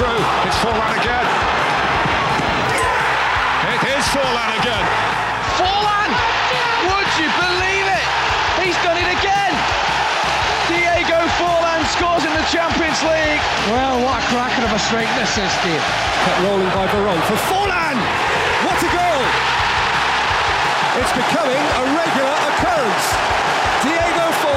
through. It's Forlan again. It is Forlan again. Forlan! Would you believe it? He's done it again! Diego Forlan scores in the Champions League. Well, what a cracker of a strike this is, Steve. Kept rolling by Veron for Forlan! What a goal! It's becoming a regular occurrence. Diego Forlan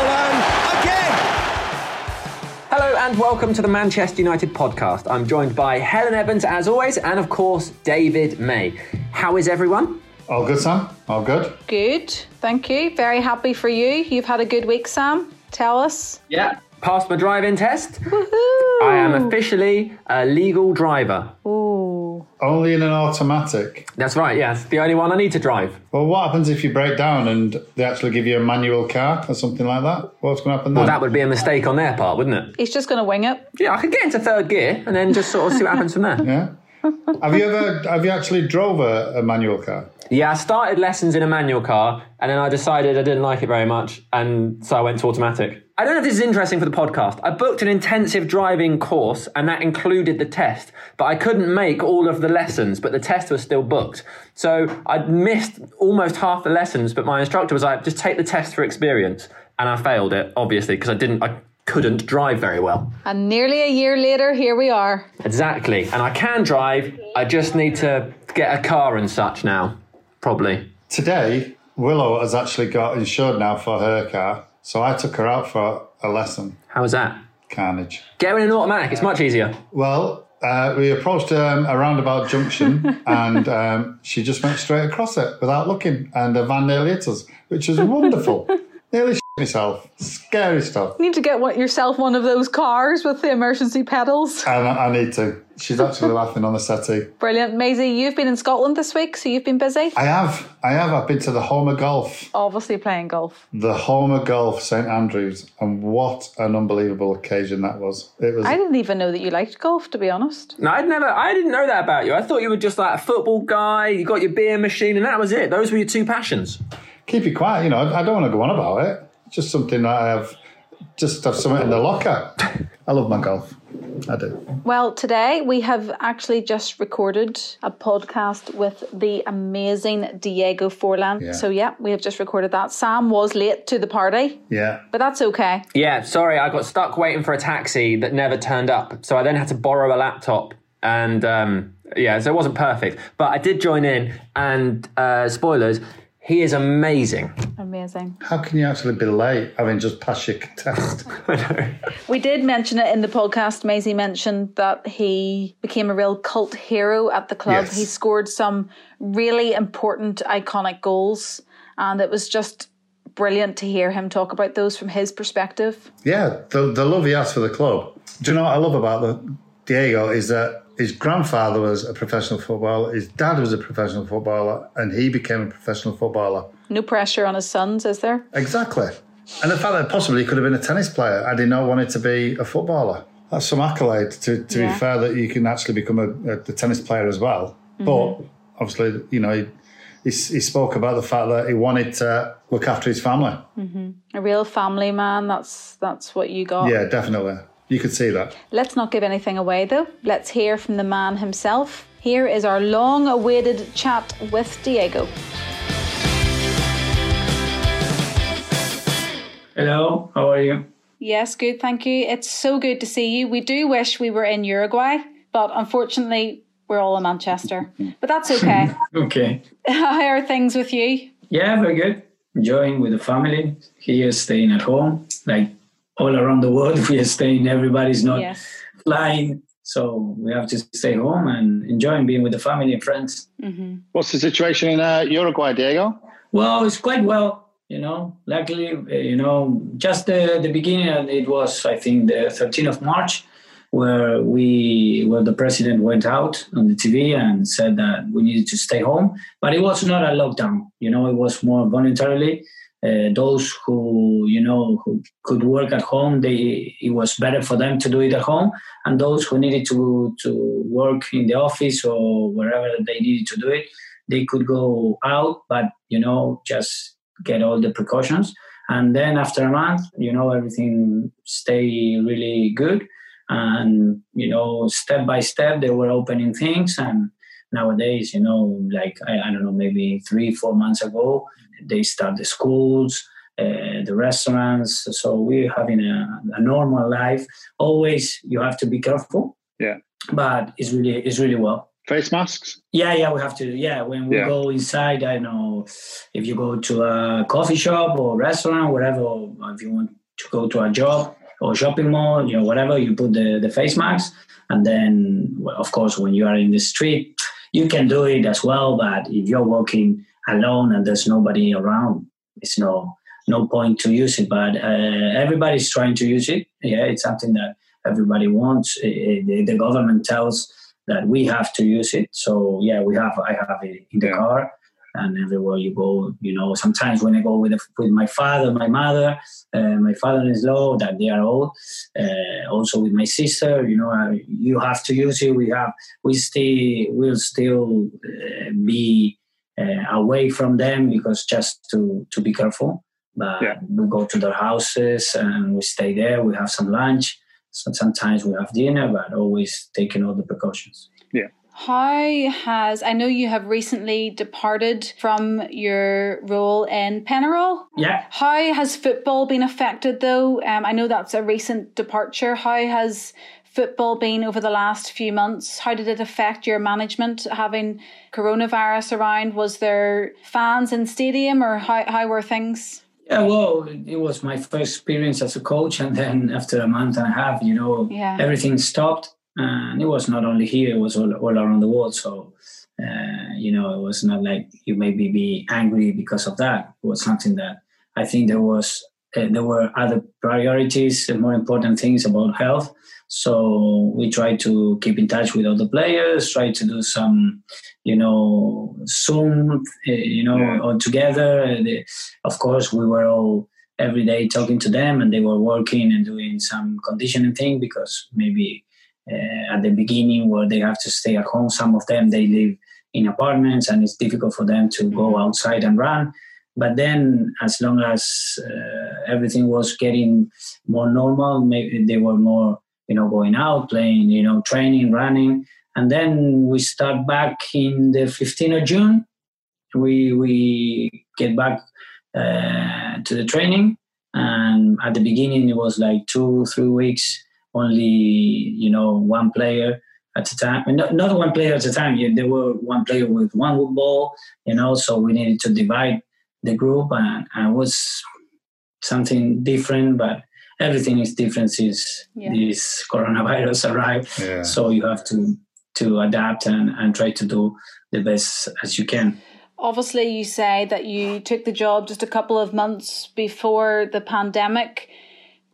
Hello and welcome to the Manchester United podcast. I'm joined by Helen Evans, as always, and of course, David May. How is everyone? All good, Sam? All good? Good, thank you. Very happy for you. You've had a good week, Sam. Tell us. Yeah. Passed my driving test. Woohoo! I am officially a legal driver. Ooh. Only in an automatic. That's right, yes. The only one I need to drive. Well, what happens if you break down and they actually give you a manual car or something like that? What's going to happen then? Well, that would be a mistake on their part, wouldn't it? He's just going to wing it. Yeah, I could get into third gear and then just sort of see what happens from there. Yeah. have you ever have you actually drove a, a manual car? Yeah, I started lessons in a manual car and then I decided I didn't like it very much and so I went to automatic. I don't know if this is interesting for the podcast. I booked an intensive driving course and that included the test, but I couldn't make all of the lessons, but the test was still booked. So I'd missed almost half the lessons, but my instructor was like, just take the test for experience. And I failed it, obviously, because I didn't, I couldn't drive very well. And nearly a year later, here we are. Exactly. And I can drive, I just need to get a car and such now, probably. Today, Willow has actually got insured now for her car, so I took her out for a lesson. How was that? Carnage. Get her in an automatic, it's much easier. Well, uh, we approached um, a roundabout junction and um, she just went straight across it without looking, and a van nearly hit us, which was wonderful. nearly myself. Scary stuff. You need to get one, yourself one of those cars with the emergency pedals. And I, I need to. She's actually laughing on the settee. Brilliant. Maisie, you've been in Scotland this week, so you've been busy. I have. I have. I've been to the Home of Golf. Obviously playing golf. The Home of Golf St Andrews, and what an unbelievable occasion that was. It was. I didn't even know that you liked golf, to be honest. No, I'd never, I didn't know that about you. I thought you were just like a football guy, you got your beer machine, and that was it. Those were your two passions. Keep it quiet. You know, I don't want to go on about it. It's just something that I have. Just have something in the locker. I love my golf. I do. Well, today we have actually just recorded a podcast with the amazing Diego Forlan. Yeah. So, yeah, we have just recorded that. Sam was late to the party, Yeah. but that's okay. Yeah, sorry, I got stuck waiting for a taxi that never turned up. So I then had to borrow a laptop. And um, yeah, so it wasn't perfect. But I did join in, and uh, spoilers, he is amazing. Amazing. How can you actually be late having just passed your test? We did mention it in the podcast. Maisie mentioned that he became a real cult hero at the club. Yes. He scored some really important, iconic goals, and it was just brilliant to hear him talk about those from his perspective. yeah, the, the love he has for the club. Do you know what I love about the Diego is that his grandfather was a professional footballer, his dad was a professional footballer, and he became a professional footballer. No pressure on his sons, is there? Exactly. And the fact that possibly he could have been a tennis player had he not wanted to be a footballer. That's some accolade to, to Yeah. be fair that you can actually become a, a, a tennis player as well. Mm-hmm. But obviously, you know, he, he, he spoke about the fact that he wanted to look after his family. Mm-hmm. A real family man. That's that's what you got. Yeah, definitely. You could see that. Let's not give anything away though. Let's hear from the man himself. Here is our long awaited chat with Diego. Hello, how are you? Yes, good, thank you. It's so good to see you. We do wish we were in Uruguay, but unfortunately, we're all in Manchester. But that's okay. Okay. How are things with you? Yeah, very good. Enjoying with the family. Here, staying at home. Like all around the world, we are staying. Everybody's not Yes. flying. So we have to stay home and enjoying being with the family and friends. What's the situation in uh, Uruguay, Diego? Well, it's quite well. You know, luckily, uh, you know, just the, the beginning, it was, I think, the 13th of March, where we, where the president went out on the TV and said that we needed to stay home. But it was not a lockdown. You know, it was more voluntarily. Uh, those who, you know, who could work at home, they it was better for them to do it at home. And those who needed to to work in the office or wherever they needed to do it, they could go out, but you know, just get all the precautions. And then after a month, you know, everything stay really good. and you know step by step they were opening things and nowadays you know like I, I don't know maybe three four months ago they start the schools uh, the restaurants so we're having a, a normal life always you have to be careful Yeah. but it's really it's really well Face masks? yeah, yeah, we have to. Yeah, when we Yeah. go inside, I know if you go to a coffee shop or restaurant, whatever, or if you want to go to a job or shopping mall, you know, whatever, you put the, the face masks. And then, well, of course, when you are in the street, you can do it as well. But if you're walking alone and there's nobody around, it's no no point to use it. But uh, everybody's trying to use it. Yeah, it's something that everybody wants. Uh, the, the government tells that we have to use it. So yeah, we have. I have it in the Yeah. car, and everywhere you go, you know. Sometimes when I go with with my father, my mother, uh, my father-in-law, that they are old. Uh, also with my sister, you know, I, you have to use it. We have. We still will still uh, be uh, away from them because just to to be careful. But Yeah. we go to their houses and we stay there. We have some lunch. So sometimes we have dinner, but always taking all the precautions. Yeah. How has I know you have recently departed from your role in Penarol? Yeah. How has football been affected though? Um, I know that's a recent departure. How has football been over the last few months? How did it affect your management having coronavirus around? Was there fans in stadium or how, how were things? Yeah, well, it was my first experience as a coach, and then after a month and a half, you know, Yeah. everything stopped, and it was not only here; it was all, all around the world. So, uh, you know, it was not like you maybe be angry because of that. It was something that I think there was uh, there were other priorities, and more important things about health. So we tried to keep in touch with other players, try to do some, you know, Zoom, uh, you know, Yeah. all together. Uh, of course, we were all every day talking to them, and they were working and doing some conditioning thing because maybe uh, at the beginning where they have to stay at home, some of them they live in apartments, and it's difficult for them to go outside and run. But then, as long as uh, everything was getting more normal, maybe they were more, you know, going out, playing, you know, training, running. And then we start back in the 15th of June. We we get back uh, to the training, and at the beginning it was like two, three weeks. Only you know one player at a time. Not, not one player at a time. There were one player with one ball. You know, so we needed to divide the group, and, and it was something different, but everything is different since Yeah. this coronavirus arrived. Yeah. So you have to to adapt and, and try to do the best as you can. Obviously, you say that you took the job just a couple of months before the pandemic.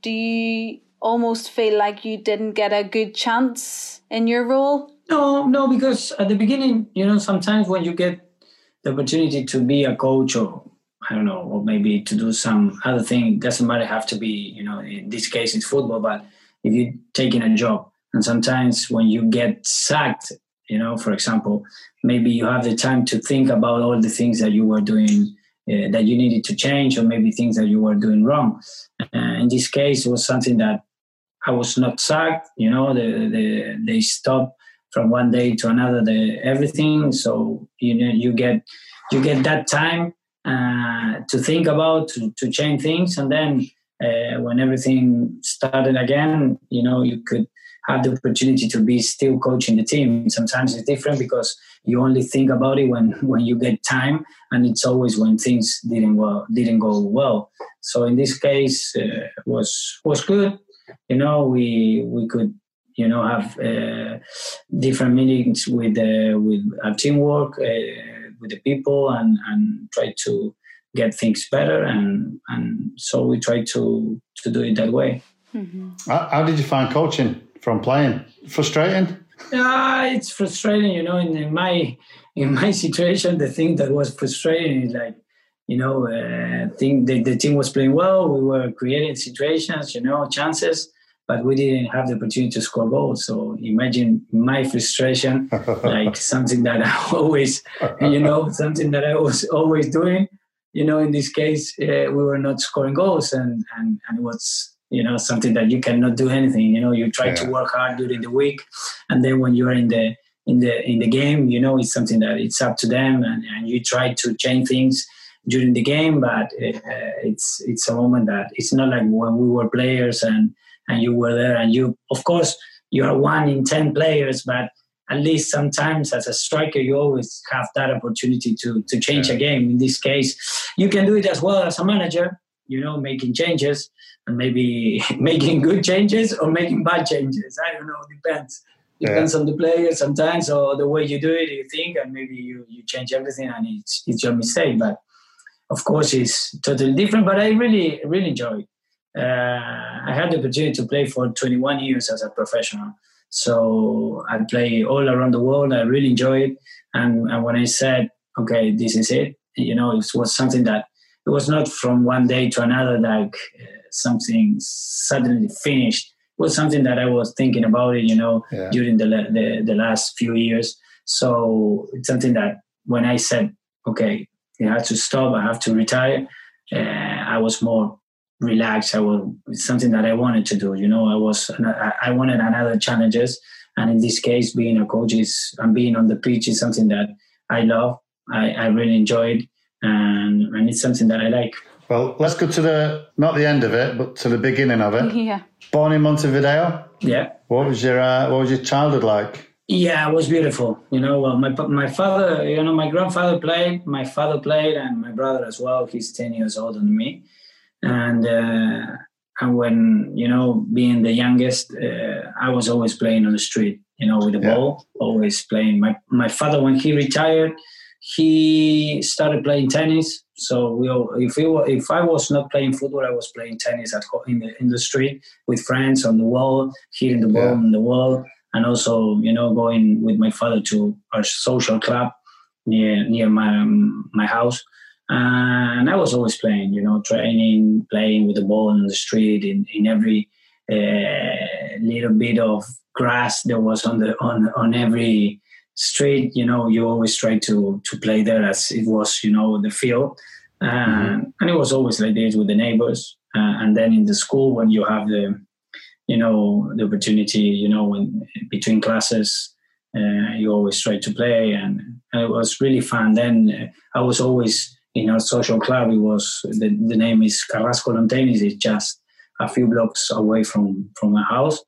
Do you almost feel like you didn't get a good chance in your role? No, no, because at the beginning, you know, sometimes when you get the opportunity to be a coach or I don't know, or maybe to do some other thing, it doesn't matter have to be, you know, in this case it's football, but if you're taking a job and sometimes when you get sacked, you know, for example, maybe you have the time to think about all the things that you were doing uh, that you needed to change or maybe things that you were doing wrong. Uh, in this case, it was something that I was not sacked, you know, the, the, they stopped from one day to another the everything so you know you get you get that time uh, to think about to, to change things. And then uh, when everything started again you know you could have the opportunity to be still coaching the team. Sometimes it's different because you only think about it when when you get time. And it's always when things didn't well didn't go well. So in this case uh, was was good. You know we we could you know have uh, different meetings with uh, with our teamwork with the people and and try to get things better. And and so we try to to do it that way. How, how did you find coaching from playing? Frustrating? yeah it's frustrating you know in, in my in my situation the thing that was frustrating is like you know uh, think the, the team was playing well. We were creating situations you know chances but we didn't have the opportunity to score goals. So imagine my frustration like something that i always you know something that i was always doing. You know in this case uh, we were not scoring goals and, and and it was you know something that you cannot do anything. You know you try yeah. to work hard during the week and then when you're in the in the in the game you know it's something that it's up to them and, and you try to change things during the game. But uh, it's it's a moment that it's not like when we were players and and you were there and you of course you are one in 10 players but at least sometimes as a striker you always have that opportunity to to change yeah. a game in this case you can do it as well as a manager you know making changes and maybe making good changes or making bad changes. I don't know, depends. Depends yeah. on the player sometimes or the way you do it, you think, and maybe you, you change everything and it's, it's your mistake. But of course, it's totally different. But I really, really enjoy uh, I had the opportunity to play for 21 years as a professional. So I play all around the world. I really enjoy it. And, and when I said, okay, this is it, you know, it was something that it was not from one day to another like uh, something suddenly finished it was something that i was thinking about it you know yeah. during the, the, the last few years so it's something that when i said okay i have to stop i have to retire uh, i was more relaxed i was it's something that i wanted to do you know i was i wanted another challenges and in this case being a coach is and being on the pitch is something that i love i, I really enjoyed and and it's something that I like. Well, let's go to the not the end of it, but to the beginning of it. Yeah. Born in Montevideo. Yeah. What was your uh, What was your childhood like? Yeah, it was beautiful. You know, well, my my father, you know, my grandfather played, my father played, and my brother as well. He's ten years older than me, and uh, and when you know, being the youngest, uh, I was always playing on the street. You know, with the yeah. ball, always playing. My my father, when he retired, he started playing tennis. So we all, if we were, if I was not playing football, I was playing tennis at in the in the street with friends on the wall, hitting the ball yeah. on the wall, and also you know going with my father to our social club near near my my house. And I was always playing, you know, training, playing with the ball on the street in in every uh, little bit of grass there was on the on on every street. you know, you always try to to play there as it was, you know, the field. mm-hmm. And it was always like this with the neighbors. Uh, and then in the school, when you have the, you know, the opportunity, you know, when between classes, uh, you always try to play, and, and, it was really fun. Then uh, I was always in our social club. It was the, the name is Carrasco Lawn Tennis. It's just a few blocks away from from my house,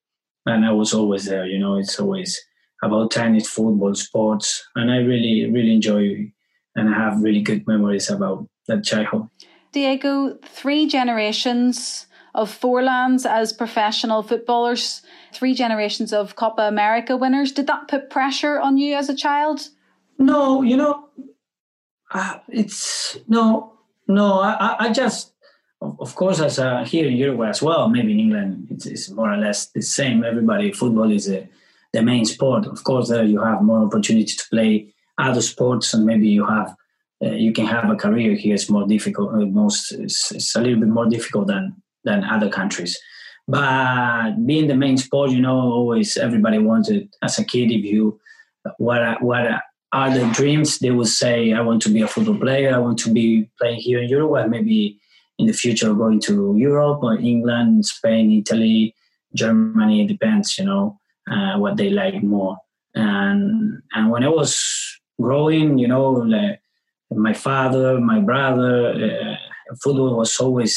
and I was always there. You know, it's always about tennis, football, sports, and I really, really enjoy and I have really good memories about that childhood. Diego, three generations of Forlans as professional footballers, three generations of Copa America winners. Did that put pressure on you as a child? No, you know, uh, it's no, no. I, I just, of course, as here in Uruguay as well, maybe in England, it's, it's more or less the same. Everybody, football is a the main sport. Of course, there you have more opportunity to play other sports, and maybe you have uh, you can have a career here. It's more difficult. Uh, most it's, it's, a little bit more difficult than than other countries. But being the main sport, you know, always everybody wanted as a kid. If you what what are the dreams? They would say, "I want to be a football player. I want to be playing here in Uruguay. Maybe in the future going to Europe or England, Spain, Italy, Germany. It depends, you know." uh, what they like more. And and when I was growing, you know, like my father, my brother, uh, football was always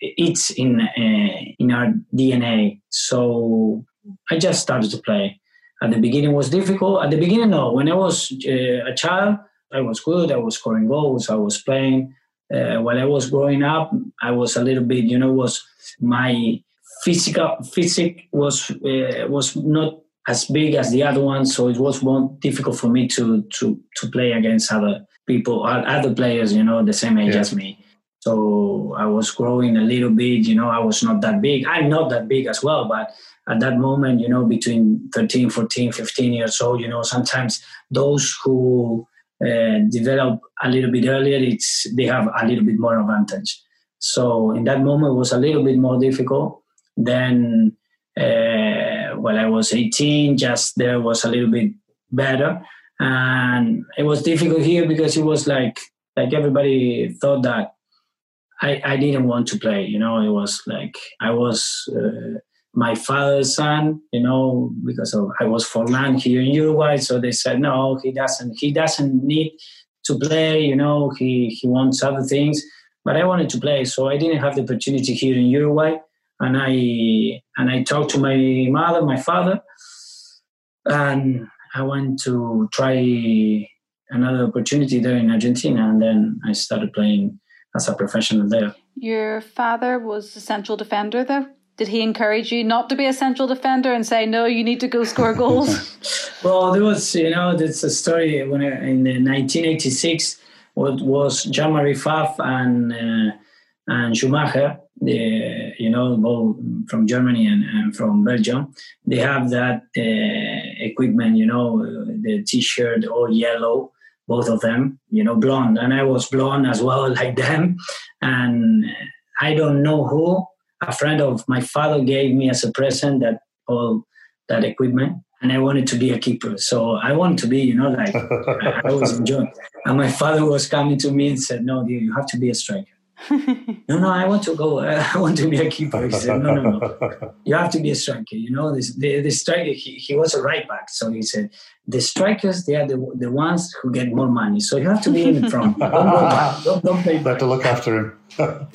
it's in uh, in our DNA. So I just started to play. At the beginning was difficult. At the beginning, no. When I was uh, a child, I was good. I was scoring goals. I was playing. Uh, while I was growing up, I was a little bit, you know, was my physical physic was uh, was not as big as the other one, so it was more difficult for me to to to play against other people, other players, you know, the same age yeah. as me. So I was growing a little bit, you know, I was not that big. I'm not that big as well, but at that moment, you know, between 13, 14, 15 years old, you know, sometimes those who uh, develop a little bit earlier, it's they have a little bit more advantage. So in that moment, it was a little bit more difficult then uh, when I was 18, just there was a little bit better. And it was difficult here because it was like like everybody thought that I, I didn't want to play. You know, it was like I was uh, my father's son. You know, because of I was Forlan here in Uruguay, so they said no, he doesn't. He doesn't need to play. You know, he he wants other things. But I wanted to play, so I didn't have the opportunity here in Uruguay. And I and I talked to my mother, my father, and I went to try another opportunity there in Argentina, and then I started playing as a professional there. Your father was a central defender, though. Did he encourage you not to be a central defender and say, no, you need to go score goals? well, there was, you know, there's a story when I, in 1986, what was Jean-Marie Pfaff and, uh, and Schumacher, the, you know, both from Germany and, and from Belgium. They have that uh, equipment, you know, the T-shirt all yellow, both of them, you know, blonde. And I was blonde as well, like them. And I don't know who, a friend of my father gave me as a present that all that equipment. And I wanted to be a keeper. So I wanted to be, you know, like I was enjoying. And my father was coming to me and said, No, dear, you have to be a striker. no, no, I want to go. I want to be a keeper. He said, no, no, no. You have to be a striker. You know, this, the, the striker, he, he was a right back. So he said, the strikers, they are the, the ones who get more money. So you have to be in front. Don't go back. Don't, don't play back. have to look after him.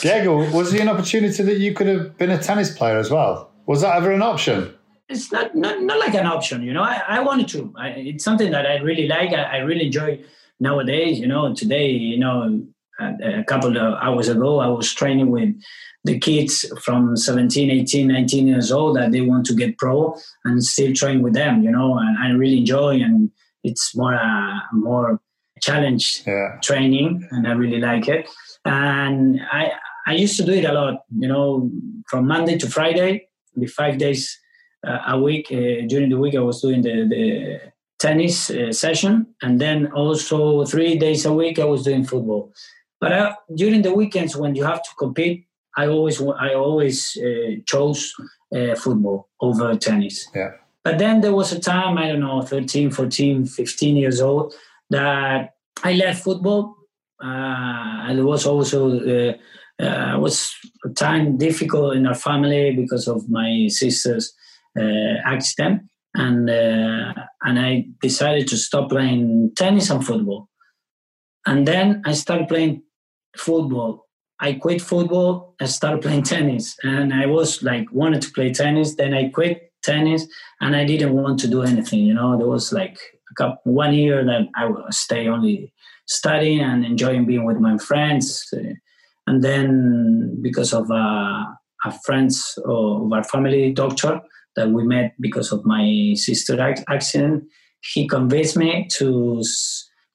Diego, was there an opportunity that you could have been a tennis player as well? Was that ever an option? It's not not, not like an option, you know. I, I wanted to. I, it's something that I really like. I, I really enjoy nowadays. You know, today, you know, a couple of hours ago, I was training with the kids from 17, 18, 19 years old that they want to get pro and still train with them, you know, and I really enjoy and it's more a more challenge yeah. training and I really like it. And I I used to do it a lot, you know, from Monday to Friday, the five days uh, a week. Uh, during the week, I was doing the, the tennis uh, session, and then also three days a week, I was doing football. But uh, during the weekends when you have to compete, I always I always uh, chose uh, football over tennis. Yeah. But then there was a time, I don't know, 13, 14, 15 years old, that I left football. Uh, and it was also uh, uh, was a time difficult in our family because of my sister's accident, and and I decided to stop playing tennis and football. And then I started playing football. I quit football and started playing tennis. And I was like, wanted to play tennis. Then I quit tennis and I didn't want to do anything. You know, there was like a couple, one year that I would stay only studying and enjoying being with my friends. And then because of a friend's of our family doctor that we met because of my sister accident, he convinced me to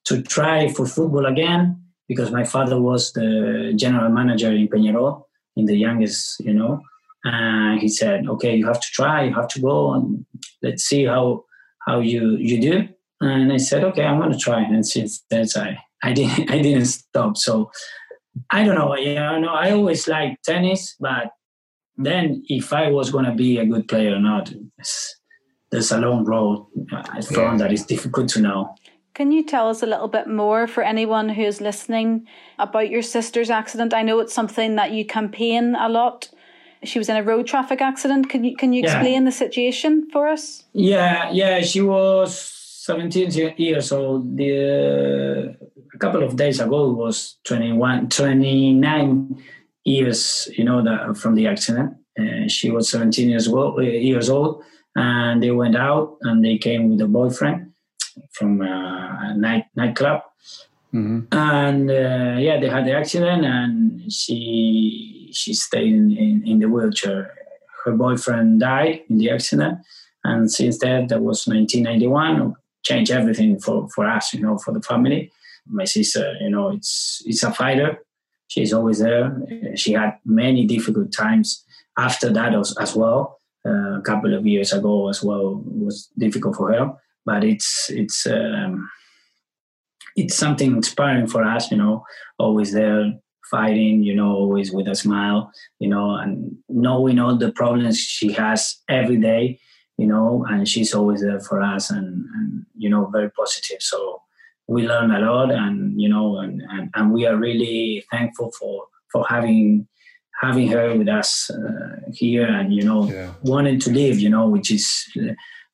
to try for football again because my father was the general manager in Peñarol, in the youngest, you know. And he said, "Okay, you have to try. You have to go, and let's see how how you you do." And I said, "Okay, I'm going to try." And since then, I I didn't I didn't stop. So I don't know. You know, I always liked tennis, but then if I was going to be a good player or not, there's a long road. Uh, I found yeah. that it's difficult to know. Can you tell us a little bit more for anyone who is listening about your sister's accident? I know it's something that you campaign a lot. She was in a road traffic accident. Can you can you yeah. explain the situation for us? Yeah, yeah, she was 17 years old. The, a couple of days ago was 21, 29 years, you know, the, from the accident. Uh, she was 17 years old, years old, and they went out and they came with a boyfriend from a night nightclub. Mm-hmm. And uh, yeah, they had the accident, and she she stayed in, in, in, the wheelchair. Her boyfriend died in the accident, and since that, that was 1991. Changed everything for, for us, you know, for the family. My sister, you know, it's it's a fighter. She's always there. She had many difficult times after that as, as well. Uh, a couple of years ago as well was difficult for her but it's it's um, it's something inspiring for us you know always there fighting you know always with a smile you know and knowing all the problems she has every day you know and she's always there for us and, and you know very positive so we learn a lot and you know and, and, and we are really thankful for for having having her with us uh, here and you know Yeah. wanting to live you know which is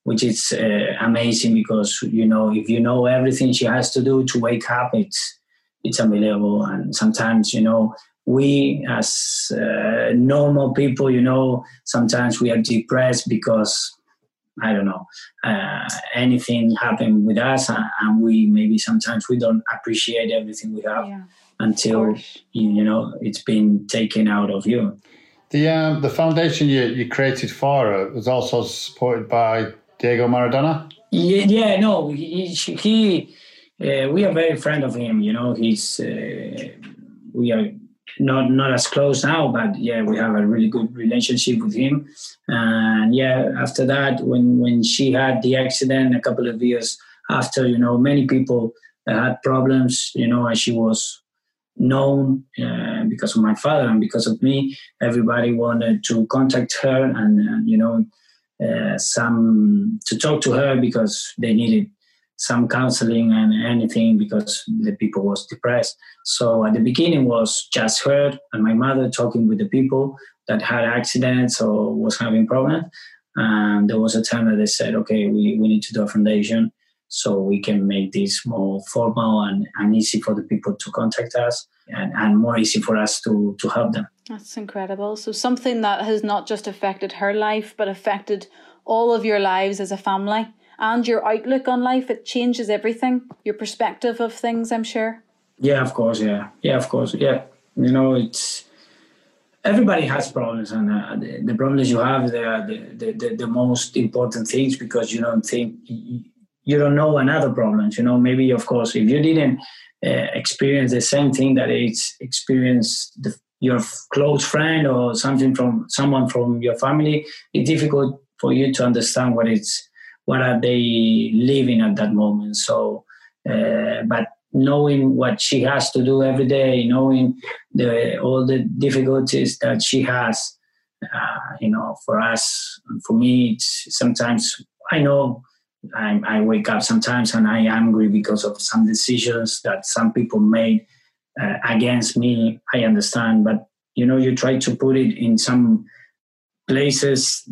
which is uh, amazing because you know if you know everything she has to do to wake up it's it's unbelievable and sometimes you know we as uh, normal people you know sometimes we are depressed because i don't know uh, anything happened with us and, and we maybe sometimes we don't appreciate everything we have Yeah. until you, you know it's been taken out of you The um, the foundation you, you created for her was also supported by Diego Maradona. Yeah, yeah, no, he, he, he uh, we are very friend of him. You know, he's uh, we are not not as close now, but yeah, we have a really good relationship with him. And yeah, after that, when when she had the accident a couple of years after, you know, many people had problems. You know, and she was known uh, because of my father and because of me. Everybody wanted to contact her and, and you know uh, some to talk to her because they needed some counseling and anything because the people was depressed. So at the beginning was just her and my mother talking with the people that had accidents or was having problems. And there was a time that they said, okay, we, we need to do a foundation so we can make this more formal and, and easy for the people to contact us and, and more easy for us to, to help them. That's incredible. So something that has not just affected her life, but affected all of your lives as a family and your outlook on life. It changes everything, your perspective of things, I'm sure. Yeah, of course. Yeah, yeah, of course. Yeah, you know, it's everybody has problems, and uh, the, the problems you have they are the, the, the, the most important things because you don't think you don't know another problems. You know, maybe of course, if you didn't uh, experience the same thing that it's experienced the, your close friend or something from someone from your family, it's difficult for you to understand what it's what are they living at that moment. So, uh, but knowing what she has to do every day, knowing the all the difficulties that she has, uh, you know, for us, for me, it's sometimes I know I, I, wake up sometimes and I am angry because of some decisions that some people made uh, against me. I understand, but you know, you try to put it in some places.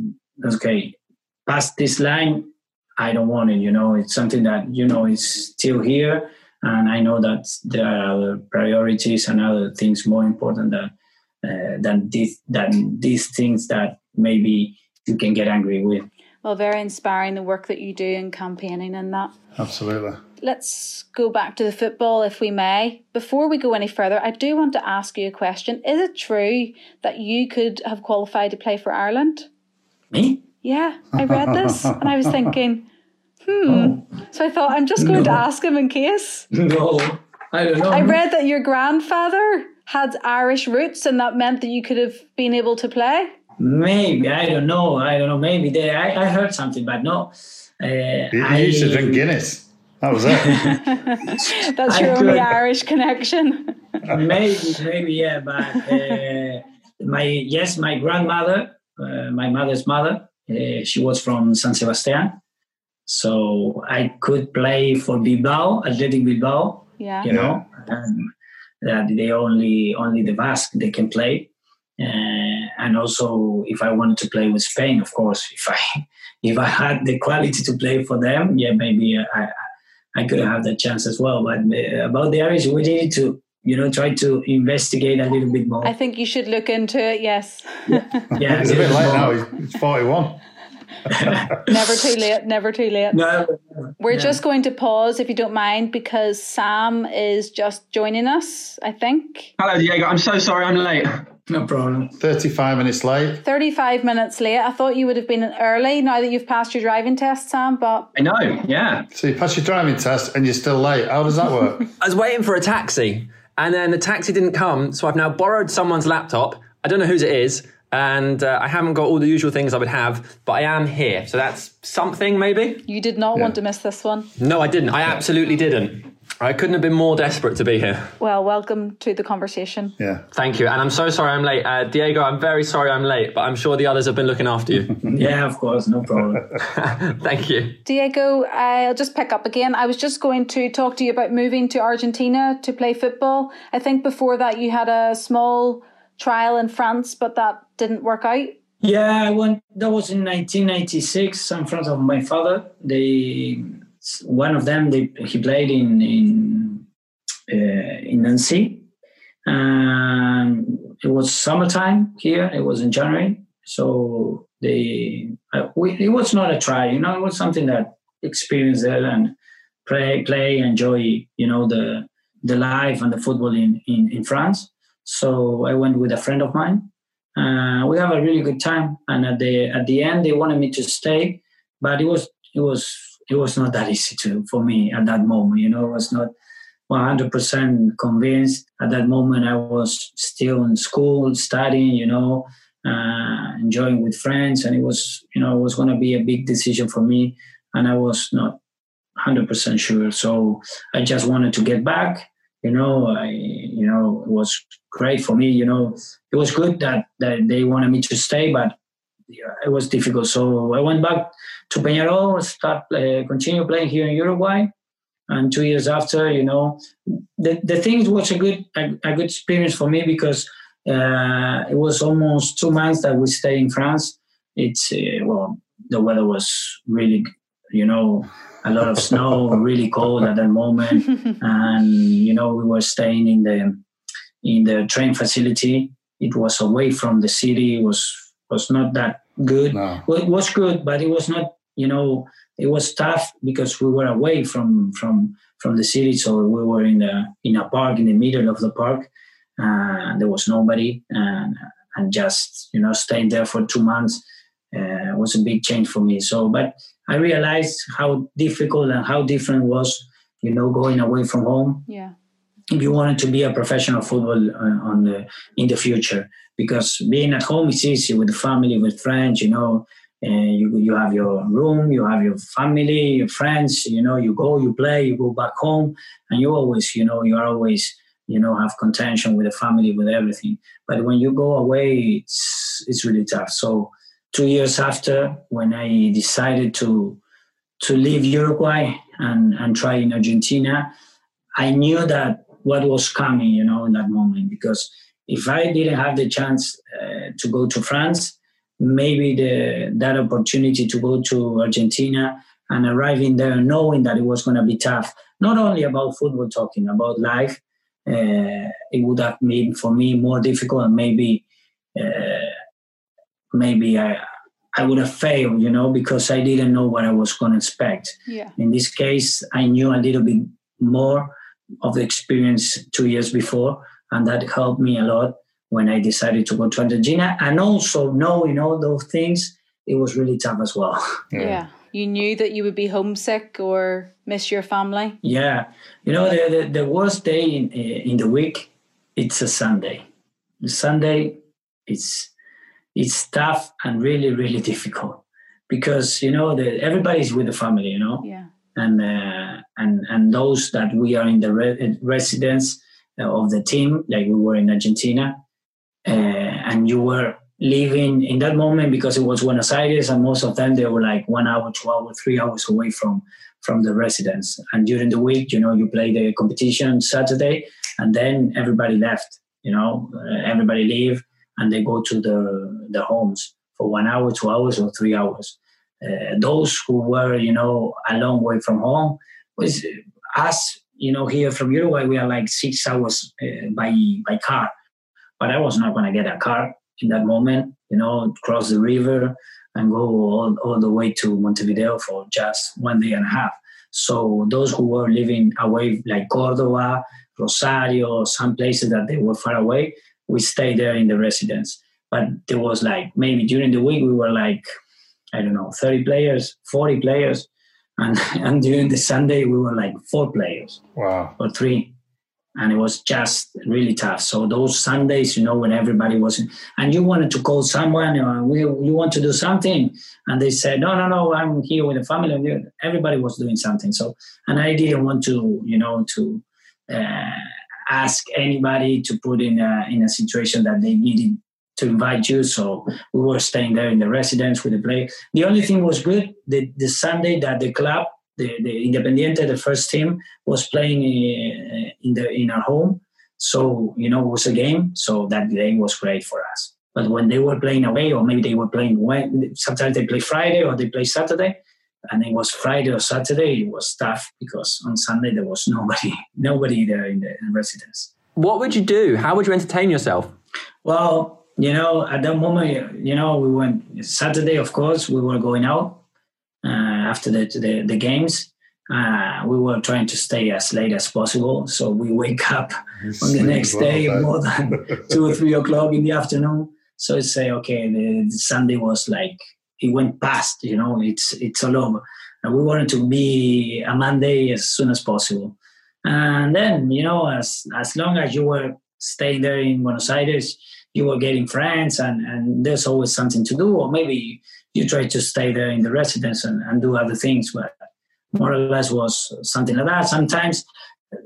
Okay, past this line, I don't want it. You know, it's something that you know is still here, and I know that there are other priorities and other things more important than uh, than these than these things that maybe you can get angry with. Well, very inspiring the work that you do in campaigning and that. Absolutely. Let's go back to the football, if we may. Before we go any further, I do want to ask you a question. Is it true that you could have qualified to play for Ireland? Me? Yeah, I read this and I was thinking, hmm. So I thought I'm just going no. to ask him in case. No, I don't know. I read that your grandfather had Irish roots and that meant that you could have been able to play. Maybe I don't know. I don't know. Maybe they, I, I heard something, but no. Uh, you I used to drink Guinness. That was it. That's your only Irish connection. maybe, maybe, yeah. But uh, my yes, my grandmother, uh, my mother's mother, uh, she was from San Sebastian, so I could play for Bilbao, Athletic Bilbao. Yeah, you know, and that they only only the Basque they can play. Uh, and also, if I wanted to play with Spain, of course, if I if I had the quality to play for them, yeah, maybe I I could have that chance as well. But uh, about the Irish, we need to you know try to investigate a little bit more. I think you should look into it. Yes. yeah, it's a bit late now. It's forty one. never too late. Never too late. No, We're yeah. just going to pause, if you don't mind, because Sam is just joining us. I think. Hello, Diego. I'm so sorry I'm late. No problem. 35 minutes late. 35 minutes late. I thought you would have been early now that you've passed your driving test, Sam, but. I know, yeah. So you pass your driving test and you're still late. How does that work? I was waiting for a taxi and then the taxi didn't come. So I've now borrowed someone's laptop. I don't know whose it is. And uh, I haven't got all the usual things I would have, but I am here. So that's something, maybe? You did not Yeah. want to miss this one. No, I didn't. I absolutely didn't. I couldn't have been more desperate to be here. Well, welcome to the conversation. Yeah. Thank you. And I'm so sorry I'm late. Uh, Diego, I'm very sorry I'm late, but I'm sure the others have been looking after you. yeah, of course, no problem. Thank you. Diego, I'll just pick up again. I was just going to talk to you about moving to Argentina to play football. I think before that you had a small trial in France, but that didn't work out. Yeah, I went. That was in 1996. In front of my father. They one of them they, he played in in uh, in Nancy. and it was summertime here. It was in January, so they uh, we, it was not a try. You know, it was something that experience there and play play enjoy. You know the the life and the football in in, in France. So I went with a friend of mine. Uh, we have a really good time, and at the at the end they wanted me to stay, but it was it was it was not that easy to for me at that moment. You know, I was not 100% convinced. At that moment, I was still in school, studying. You know, uh, enjoying with friends, and it was you know it was going to be a big decision for me, and I was not 100% sure. So I just wanted to get back. You know, I you know it was great for me. You know, it was good that that they wanted me to stay, but it was difficult. So I went back to Peñarol, start uh, continue playing here in Uruguay, and two years after, you know, the the thing was a good a, a good experience for me because uh, it was almost two months that we stayed in France. It's uh, well, the weather was really, you know, a lot of snow, really cold at that moment, and you know, we were staying in the in the train facility. It was away from the city. It was was not that good. No. Well, it was good, but it was not. You know, it was tough because we were away from from from the city. So we were in the in a park in the middle of the park. Uh, there was nobody, and and just you know staying there for two months uh, was a big change for me. So, but I realized how difficult and how different was you know going away from home Yeah. You wanted to be a professional football uh, on the in the future. Because being at home is easy with the family with friends you know. And you you have your room you have your family your friends you know. You go you play you go back home and you always you know you are always you know have contention with the family with everything. But when you go away it's it's really tough. So two years after when i decided to to leave uruguay and and try in argentina i knew that what was coming, you know, in that moment. Because if I didn't have the chance uh, to go to France, maybe the that opportunity to go to Argentina and arriving there knowing that it was going to be tough, not only about football talking, about life, uh, it would have been for me more difficult and maybe uh, maybe I I would have failed, you know, because I didn't know what I was going to expect. Yeah. In this case, I knew a little bit more of the experience two years before, and that helped me a lot when I decided to go to Argentina. And also knowing all those things, it was really tough as well. Yeah. You knew that you would be homesick or miss your family. Yeah, you know the the, the worst day in in the week, it's a Sunday. The Sunday, it's it's tough and really really difficult because you know the everybody's with the family, you know Yeah. And uh, and and those that we are in the re- residence uh, of the team, like we were in Argentina, uh, and you were living in that moment because it was Buenos Aires, and most of them they were like one hour, two hours, three hours away from from the residence. And during the week, you know, you play the competition Saturday, and then everybody left. You know, uh, everybody leave and they go to the the homes for one hour, two hours, or three hours uh, those who were, you know, a long way from home was us, you know, here from Uruguay, we are like six hours uh, by by car. But I was not going to get a car in that moment, you know, cross the river and go all, all the way to Montevideo for just one day and a half. So those who were living away, like Cordoba, Rosario, some places that they were far away, we stayed there in the residence. But there was like maybe during the week we were like I don't know, 30 players, 40 players. And, and during the Sunday, we were like four players Wow. or three. and it was just really tough. So those Sundays, you know, when everybody was, in, and you wanted to call someone, or we, you want to do something, and they said, no, no, no, I'm here with the family. Everybody was doing something. So, and I didn't want to, you know, to uh, ask anybody to put in a in a situation that they needed to invite you. So we were staying there in the residence with the play. The only thing was good the the Sunday that the club the, the Independiente, the first team, was playing uh, in the in our home. So you know, it was a game. So that day was great for us. But when they were playing away, or maybe they were playing when sometimes they play Friday or they play Saturday, and it was Friday or Saturday, it was tough because on Sunday there was nobody, nobody there in the in residence. What would you do? How would you entertain yourself? Well, you know, at that moment, you know, we went Saturday. Of course, we were going out uh, after the, the, the games. Uh, we were trying to stay as late as possible. So we wake up on the next day more than two or three o'clock in the afternoon. So I say, okay, the, the, Sunday was like it went past. You know, it's it's all over. And we wanted to be a Monday as soon as possible. And then, you know, as as long as you were staying there in Buenos Aires, you were getting friends, and and there's always something to do, or maybe you try to stay there in the residence and, and do other things. But more or less was something like that. Sometimes,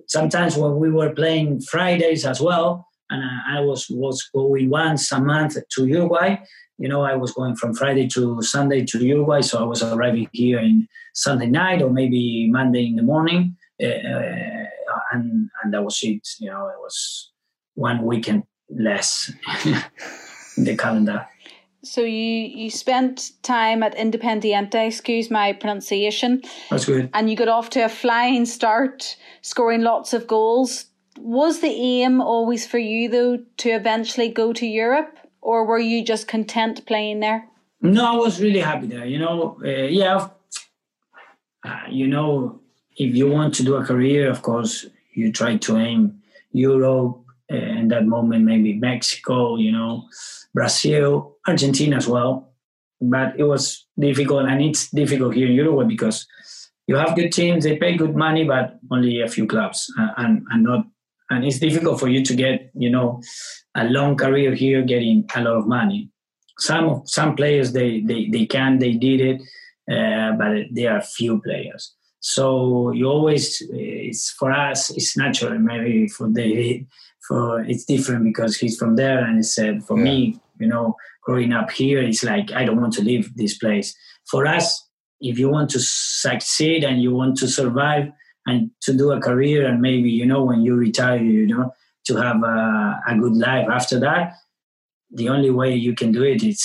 sometimes when we were playing Fridays as well, and I was was going once a month to Uruguay. You know, I was going from Friday to Sunday to Uruguay, so I was arriving here in Sunday night or maybe Monday in the morning, uh, and and that was it. You know, it was one weekend less in the calendar. So you you spent time at Independiente, excuse my pronunciation. That's good. And you got off to a flying start, scoring lots of goals. Was the aim always for you though to eventually go to Europe, or were you just content playing there? No, I was really happy there. You know, uh, yeah, uh, you know, if you want to do a career, of course, you try to aim Europe. Uh, in that moment, maybe Mexico. You know Brazil, Argentina as well. But it was difficult, and it's difficult here in Uruguay because you have good teams, they pay good money, but only a few clubs, uh, and and not, and it's difficult for you to get, you know, a long career here getting a lot of money. Some some players they they, they can, they did it, uh, but there are few players. So you always, it's for us, it's natural. Maybe for the for it's different because he's from there and he said for yeah. me you know growing up here it's like i don't want to leave this place. For us if you want to succeed and you want to survive and to do a career and maybe you know when you retire you know to have a, a good life after that the only way you can do it is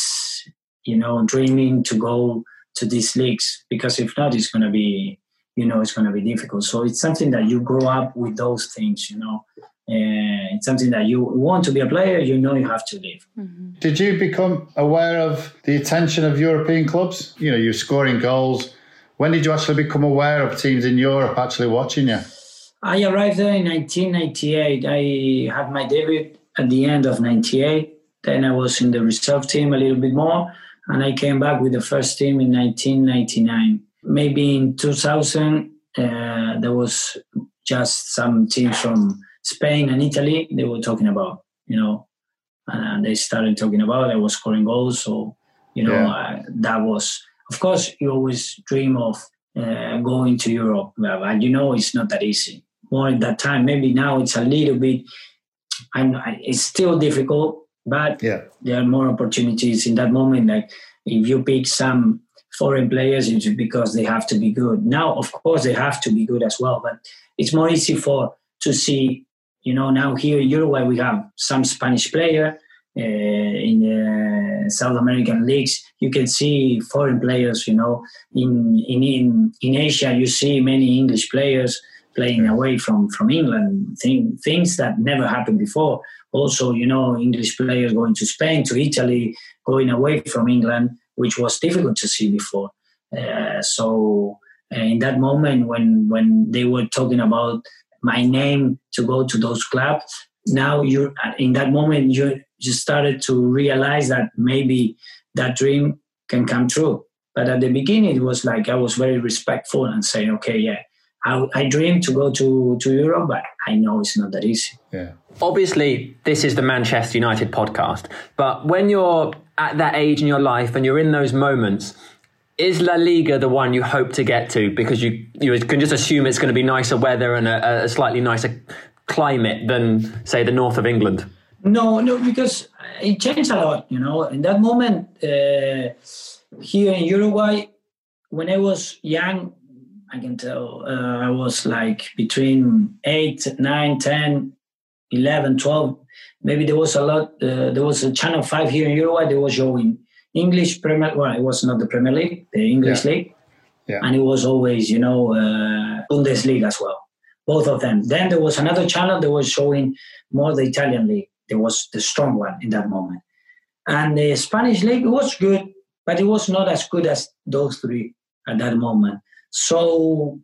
you know dreaming to go to these leagues because if not it's going to be you know it's going to be difficult. So it's something that you grow up with those things you know uh, it's something that you want to be a player, you know you have to leave. Mm-hmm. Did you become aware of the attention of European clubs? You know, you're scoring goals. When did you actually become aware of teams in Europe actually watching you? I arrived there in 1998. I had my debut at the end of 98. Then I was in the reserve team a little bit more, and I came back with the first team in 1999. Maybe in 2000, uh, there was just some teams from Spain and Italy, they were talking about, you know, and they started talking about I was scoring goals. So, you know, yeah. uh, that was, of course, you always dream of uh, going to Europe, but you know, it's not that easy. More at that time, maybe now it's a little bit, I'm, it's still difficult, but yeah. there are more opportunities in that moment. Like if you pick some foreign players, it's because they have to be good. Now, of course, they have to be good as well, but it's more easy for to see you know, now here in Uruguay we have some Spanish player uh, in the South American leagues. You can see foreign players. You know, in in in, in Asia you see many English players playing away from from England. Thing, things that never happened before. Also, you know, English players going to Spain, to Italy, going away from England, which was difficult to see before. Uh, so uh, in that moment when when they were talking about my name to go to those clubs now you're in that moment you you started to realize that maybe that dream can come true but at the beginning it was like i was very respectful and saying okay yeah I, I dream to go to, to Europe, but I know it's not that easy. Yeah. Obviously, this is the Manchester United podcast, but when you're at that age in your life and you're in those moments, is La Liga the one you hope to get to? Because you you can just assume it's going to be nicer weather and a, a slightly nicer climate than, say, the north of England. No, no, because it changed a lot. You know, in that moment uh, here in Uruguay, when I was young, I can tell uh, I was like between 8, 9, 10, 11, 12. Maybe there was a lot, uh, there was a channel 5 here in Uruguay, they was showing English Premier well, it was not the Premier League, the English Yeah. League. Yeah. And it was always, you know, uh, Bundesliga as well, both of them. Then there was another channel that was showing more the Italian league. There was the strong one in that moment. And the Spanish league was good, but it was not as good as those three at that moment. So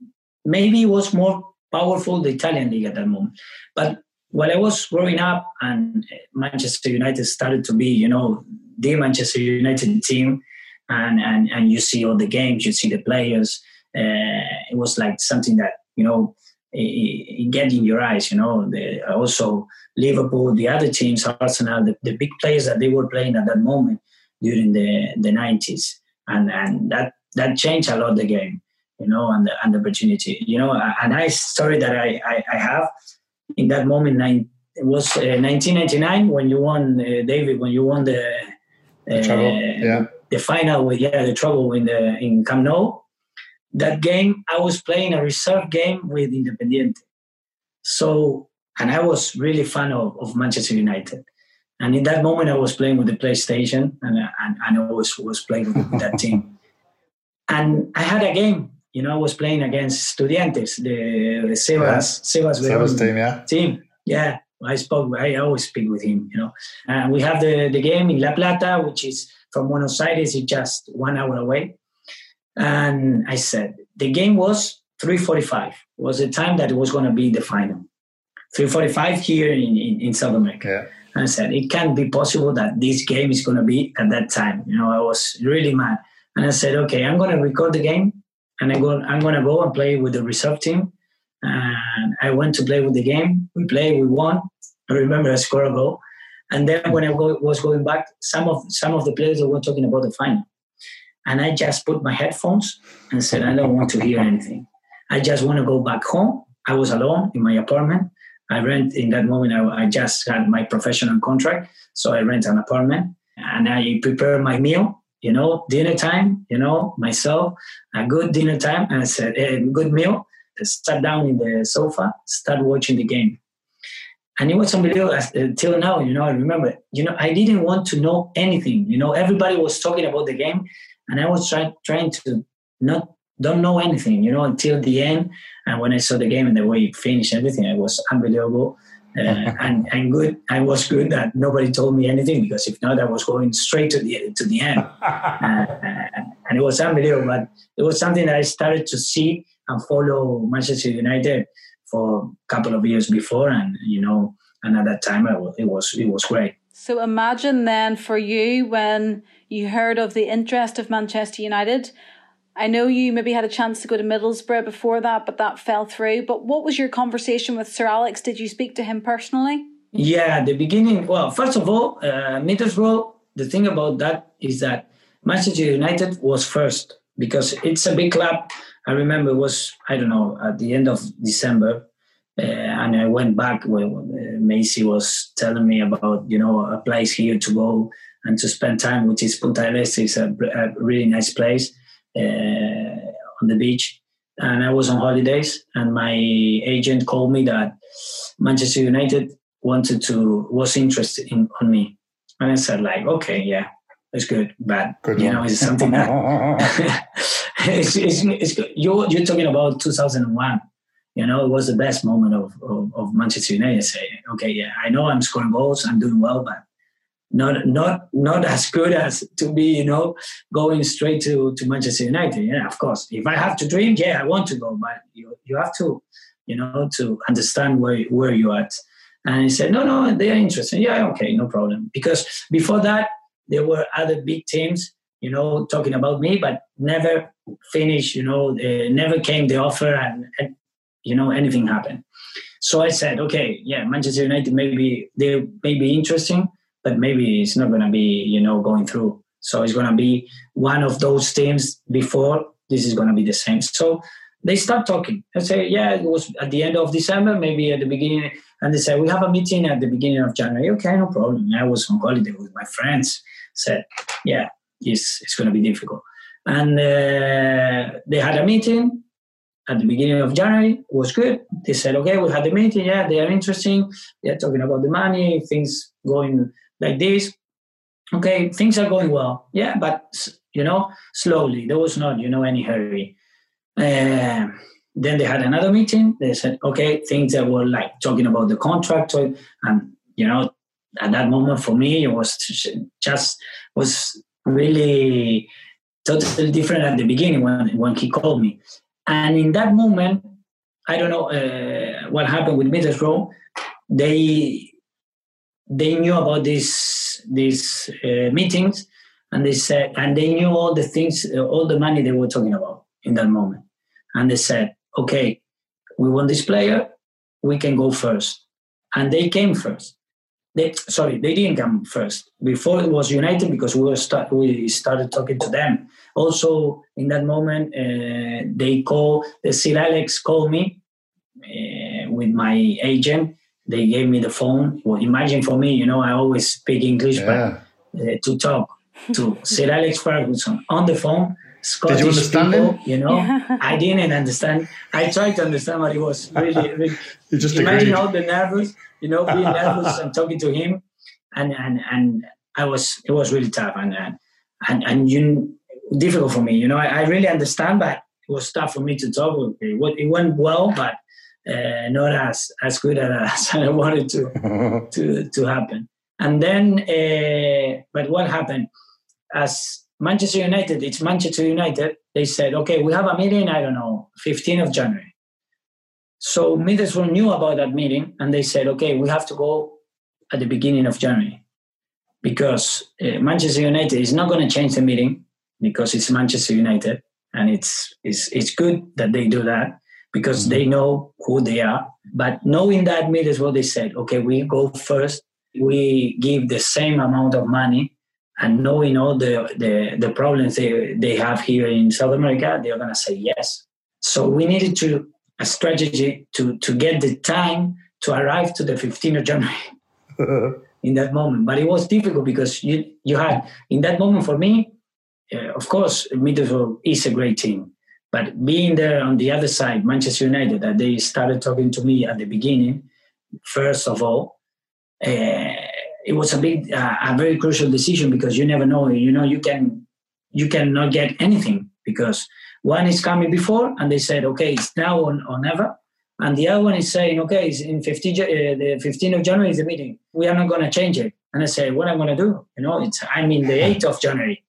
maybe it was more powerful the Italian league at that moment. But while I was growing up and Manchester United started to be, you know, the Manchester United team, and and and you see all the games, you see the players. Uh, it was like something that you know it, it get in your eyes. You know, the, also Liverpool, the other teams, Arsenal, the, the big players that they were playing at that moment during the the nineties, and and that that changed a lot the game. You know, and the, and the opportunity. You know, a, a nice story that I I, I have in that moment. Nine, it was uh, 1999 when you won, uh, David, when you won the. Uh, Treble. Yeah. the final with yeah the treble in the in Camp Nou. That game I was playing a reserve game with Independiente. So and I was really fan of, of Manchester United. And in that moment I was playing with the PlayStation and and, and I was was playing with that team. And I had a game, you know, I was playing against Estudiantes, the, the Sebas, Sebas, Sebas team, yeah. team. Yeah, I spoke. I always speak with him. You know, and we have the the game in La Plata, which is from Buenos Aires, it's just one hour away. And I said the game was 3:45. Was the time that it was going to be the final. 3:45 here in, in, in South America. Yeah. And I said it can't be possible that this game is going to be at that time. You know, I was really mad. And I said, okay, I'm going to record the game, and I go. I'm going to go and play with the reserve team and I went to play with the game. We played, we won. I remember I scored a goal. And then when I was going back, some of some of the players were talking about the final, and I just put my headphones and said, I don't want to hear anything. I just want to go back home. I was alone in my apartment. I rent in that moment. I, I just had my professional contract, so I rent an apartment and I prepare my meal. You know, dinner time. You know, myself a good dinner time, and I said, a good meal sat down in the sofa, start watching the game. And it was unbelievable until now, you know, I remember, you know, I didn't want to know anything. You know, everybody was talking about the game and I was trying trying to not don't know anything, you know, until the end. And when I saw the game and the way it finished, everything, it was unbelievable. Uh, and and good. I was good that nobody told me anything because if not, I was going straight to the to the end. uh, and it was unbelievable. But it was something that I started to see and follow Manchester United for a couple of years before, and you know, and at that time it was it was, it was great. So imagine then for you when you heard of the interest of Manchester United. I know you maybe had a chance to go to Middlesbrough before that, but that fell through. But what was your conversation with Sir Alex? Did you speak to him personally? Yeah, the beginning. Well, first of all, uh, Middlesbrough. The thing about that is that Manchester United was first because it's a big club. I remember it was I don't know at the end of December, uh, and I went back when uh, Macy was telling me about you know a place here to go and to spend time, which is Punta del Este. It's a, a really nice place uh, on the beach. And I was on holidays, and my agent called me that Manchester United wanted to was interested in on me, and I said like, okay, yeah, it's good, but Good you know, it's something that it's, it's, it's. You're, you're talking about 2001. You know, it was the best moment of, of, of Manchester United. Say, okay, yeah, I know I'm scoring goals, I'm doing well, but not not not as good as to be, you know, going straight to, to Manchester United. Yeah, of course. If I have to dream, yeah, I want to go, but you you have to, you know, to understand where where you're at. And he said, no, no, they are interested. Yeah, okay, no problem. Because before that, there were other big teams, you know, talking about me, but never finished, you know, uh, never came the offer. And, and you know anything happened. So I said, okay, yeah, Manchester United maybe they may be interesting, but maybe it's not gonna be you know going through. So it's gonna be one of those teams before this is gonna be the same. So they start talking. I say, yeah, it was at the end of December, maybe at the beginning. And they say, we have a meeting at the beginning of January. Okay, no problem. I was on holiday with my friends. Said, yeah, it's, it's going to be difficult. And uh, they had a meeting at the beginning of January. It was good. They said, okay, we had the meeting. Yeah, they are interesting. They're talking about the money, things going like this. Okay, things are going well. Yeah, but, you know, slowly. There was not, you know, any hurry. Uh, then they had another meeting. They said, okay, things that were like talking about the contract, and you know, at that moment for me, it was just was really totally different at the beginning when when he called me, and in that moment, I don't know uh, what happened with Middlesbrough. They they knew about these these uh, meetings, and they said, and they knew all the things, uh, all the money they were talking about in that moment. And they said, okay, we want this player, we can go first. And they came first. They, sorry, they didn't come first. Before it was United because we were start, we started talking to them. Also, in that moment, uh, they call the Sir Alex called me uh, with my agent. They gave me the phone. Well, imagine for me, you know, I always speak English, yeah. but uh, to talk to Sir Alex Ferguson on the phone Scottish Did you understand people, him? You know, I didn't understand. I tried to understand, but it was really, really. you just imagine agreed. all the nervous, you know, being nervous and talking to him, and and and I was it was really tough and and and, and you difficult for me. You know, I, I really understand, but it was tough for me to talk. With it. it went well, but uh, not as as good as I wanted to to to happen. And then, uh, but what happened? As Manchester United, it's Manchester United. They said, okay, we have a meeting, I don't know, 15th of January. So Middlesbrough knew about that meeting and they said, okay, we have to go at the beginning of January because uh, Manchester United is not going to change the meeting because it's Manchester United and it's, it's, it's good that they do that because they know who they are. But knowing that Middlesbrough, they said, okay, we go first. We give the same amount of money and knowing all the, the, the problems they, they have here in South America, they're going to say yes. So we needed to a strategy to, to get the time to arrive to the 15th of January in that moment. But it was difficult because you, you had, in that moment for me, uh, of course, Middlesbrough is a great team. But being there on the other side, Manchester United, that they started talking to me at the beginning, first of all, uh, it was a big, uh, a very crucial decision because you never know. You know, you can, you cannot get anything because one is coming before and they said, okay, it's now or, or never. And the other one is saying, okay, it's in 15, uh, the 15th of January is the meeting. We are not going to change it. And I say, what am I going to do? You know, it's, I'm in the 8th of January.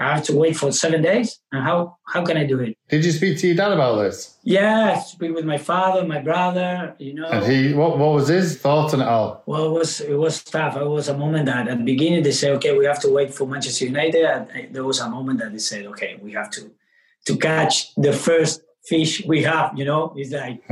I have to wait for seven days. And how, how can I do it? Did you speak to your dad about this? Yeah, I speak with my father, my brother, you know. And he, what, what was his thought on it all? Well, it was it was tough. It was a moment that at the beginning they said, okay, we have to wait for Manchester United. And eh, there was a moment that they said, okay, we have to to catch the first fish we have. You know, it's like,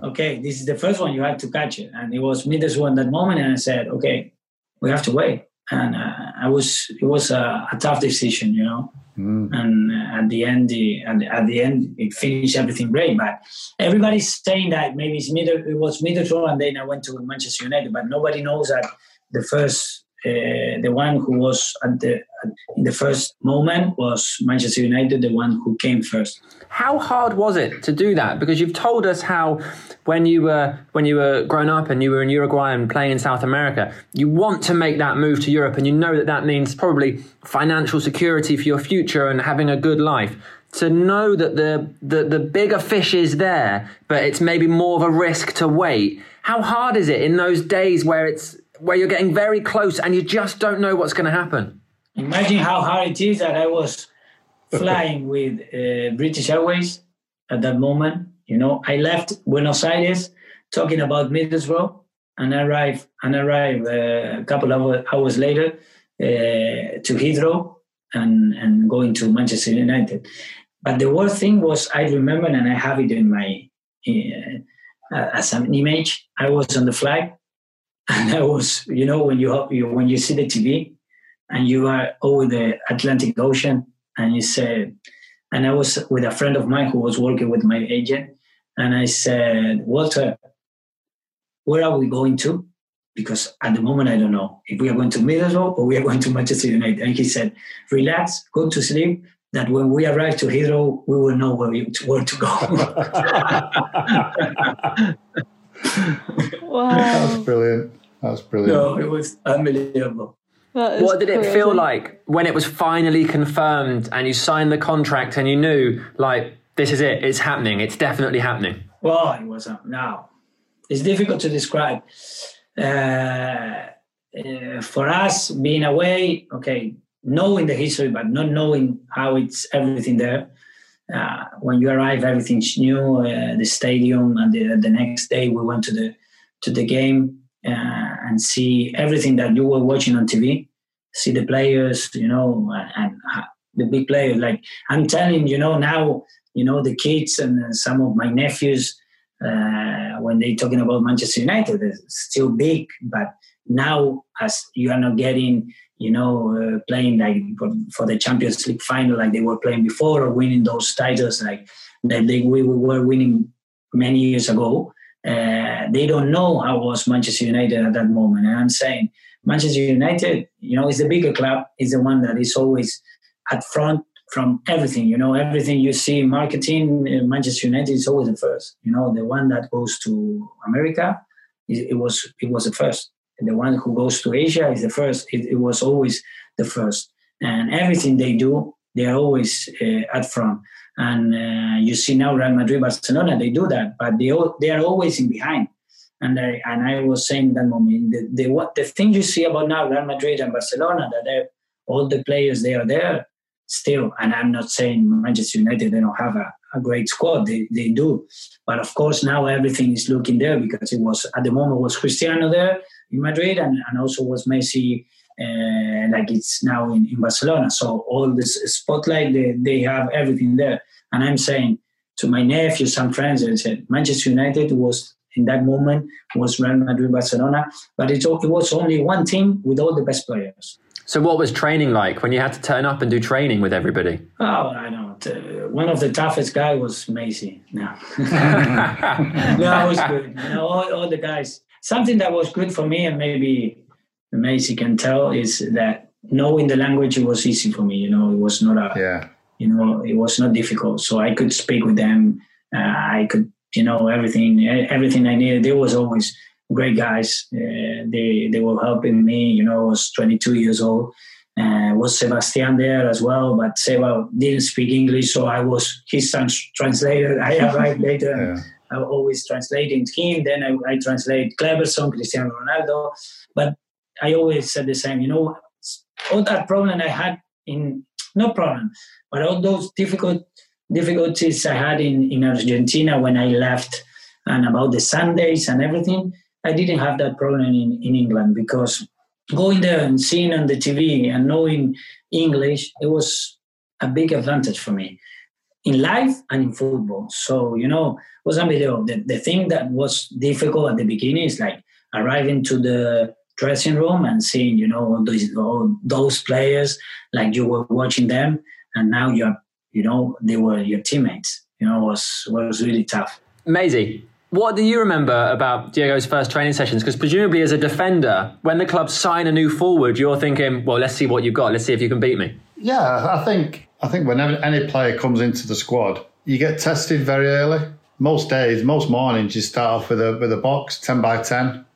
okay, this is the first one you have to catch it, and it was me this one that moment, and I said, okay, we have to wait. And uh, I was it was a, a tough decision, you know. Mm. And uh, at the end, the, and at the end, it finished everything great. But everybody's saying that maybe it's middle, it was Middlesbrough, and then I went to Manchester United. But nobody knows that the first, uh, the one who was at the in the first moment was Manchester United, the one who came first. How hard was it to do that? Because you've told us how when you were when you were growing up and you were in Uruguay and playing in South America, you want to make that move to Europe, and you know that that means probably financial security for your future and having a good life. To know that the, the the bigger fish is there, but it's maybe more of a risk to wait. How hard is it in those days where it's where you're getting very close and you just don't know what's going to happen? Imagine how hard it is that I was flying with uh, British Airways at that moment. You know, I left Buenos Aires talking about Middlesbrough and arrived and arrived uh, a couple of hours later uh, to Heathrow and and going to Manchester United. But the worst thing was I remember and I have it in my uh, as an image. I was on the flag, and I was, you know, when you, you when you see the TV, and you are over the Atlantic Ocean, and you say, and I was with a friend of mine who was working with my agent, and I said, Walter, where are we going to? Because at the moment I don't know if we are going to Middlesbrough or we are going to Manchester United. And he said, relax, go to sleep. That when we arrive to Heathrow, we will know where, we, where to go. wow. That's brilliant. That's brilliant. No, it was unbelievable. What did it feel like when it was finally confirmed and you signed the contract and you knew, like, this is it, it's happening, it's definitely happening? Well, it was uh, now. It's difficult to describe. Uh, uh, for us, being away, okay, knowing the history, but not knowing how it's everything there. Uh, when you arrive, everything's new. Uh, the stadium, and the, the next day we went to the to the game and see everything that you were watching on TV. See the players, you know, and the big players. Like I'm telling you know now, you know the kids and some of my nephews uh, when they talking about Manchester United, it's still big, but now as you are not getting you know, uh, playing like for, for, the Champions League final like they were playing before or winning those titles like that they, we were winning many years ago. Uh, they don't know how was Manchester United at that moment. And I'm saying Manchester United, you know, is the bigger club, is the one that is always at front from everything. You know, everything you see marketing, uh, Manchester United is always the first. You know, the one that goes to America, it, it was it was the first the one who goes to Asia is the first. It, it was always the first, and everything they do, they are always uh, at front. And uh, you see now Real Madrid, Barcelona, they do that, but they they are always in behind. And I and I was saying that moment, the, the what the thing you see about now Real Madrid and Barcelona that all the players they are there still. And I'm not saying Manchester United they don't have a, a great squad, they they do, but of course now everything is looking there because it was at the moment was Cristiano there in Madrid and, and also was Messi uh, like it's now in, in Barcelona. So all this spotlight, they, they have everything there. And I'm saying to my nephew, some friends, I said Manchester United was in that moment was Real Madrid, Barcelona, but it, it was only one team with all the best players. So what was training like when you had to turn up and do training with everybody? Oh, I know. One of the toughest guy was Macy. No, no, it was good. You know, all, all the guys something that was good for me, and maybe Messi can tell, is that knowing the language it was easy for me. You know, it was not a yeah. You know, it was not difficult, so I could speak with them. Uh, I could, you know, everything, everything I needed. There was always great guys. Uh, they they were helping me. You know, I was 22 years old. Uh, was Sebastian there as well, but Seba didn't speak English, so I was his translator. I arrived later. Yeah. I always translating him. Then I, I translate Cleberson, Cristiano Ronaldo. But I always said the same. You know, all that problem I had in no problem, but all those difficult difficulties I had in in Argentina when I left, and about the Sundays and everything, I didn't have that problem in in England because going there and seeing on the TV and knowing English, it was a big advantage for me in life and in football. So, you know, it was unbelievable. The, the thing that was difficult at the beginning is like arriving to the dressing room and seeing, you know, all those, all those players, like you were watching them and now you're, you know, they were your teammates. You know, was was really tough. Maisie, what do you remember about Diego's first training sessions? Because presumably, as a defender, when the club sign a new forward, you're thinking, "Well, let's see what you've got. Let's see if you can beat me." Yeah, I think I think whenever any player comes into the squad, you get tested very early. Most days, most mornings, you start off with a with a box ten by ten,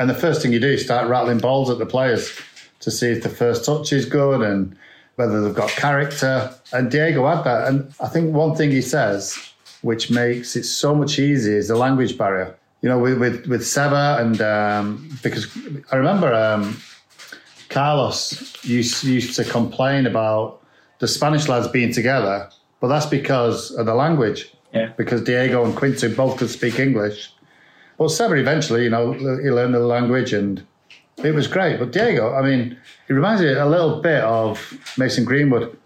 and the first thing you do is start rattling balls at the players to see if the first touch is good and whether they've got character. And Diego had that, and I think one thing he says, which makes it so much easier, is the language barrier. You know, with with, with Seba and um, because I remember um, Carlos used used to complain about the Spanish lads being together, but that's because of the language. Yeah. Because Diego and Quinton both could speak English. But Seba eventually, you know, he learned the language and it was great. But Diego, I mean, he reminds me a little bit of Mason Greenwood.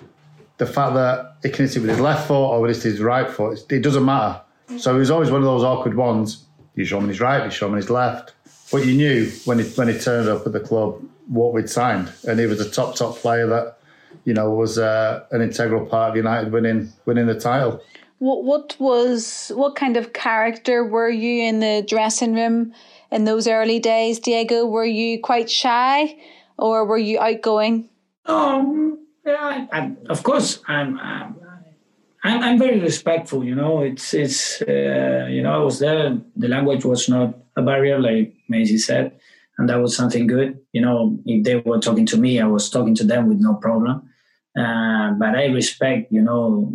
The fact that he can hit it with his left foot or with his right foot, it doesn't matter. So he was always one of those awkward ones. You show him his right, you show him his left. But you knew when he when he turned up at the club what we'd signed, and he was a top top player that you know was uh, an integral part of United winning winning the title. What what was what kind of character were you in the dressing room in those early days, Diego? Were you quite shy, or were you outgoing? Um, yeah, I, of course, I'm, I'm. I'm, I'm very respectful. You know, it's it's uh, you know I was there. The language was not a barrier, like Maisie said, and that was something good. You know, if they were talking to me, I was talking to them with no problem. Uh, but I respect, you know,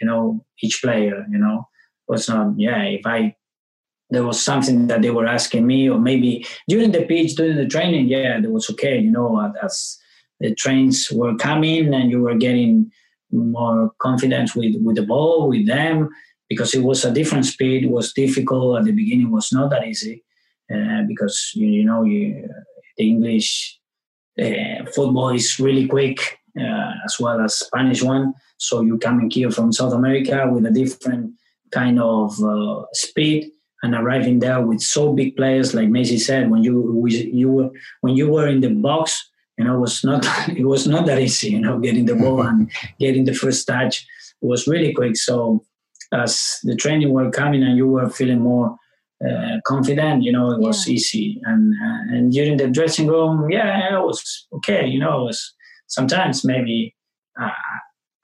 you know each player. You know, was not yeah. If I there was something that they were asking me, or maybe during the pitch, during the training, yeah, that was okay. You know, as the trains were coming and you were getting more confidence with, with the ball, with them, because it was a different speed. It was difficult at the beginning. was not that easy uh, because you, you know you, the English uh, football is really quick as well as Spanish one. So you coming here from South America with a different kind of uh, speed and arriving there with so big players like Messi said when you you were when you were in the box you know, it was not it was not that easy, you know, getting the ball and getting the first touch was really quick. So as the training were coming and you were feeling more uh, confident, you know, it was yeah. easy. And uh, and during the dressing room, yeah, it was okay. You know, it was sometimes maybe uh,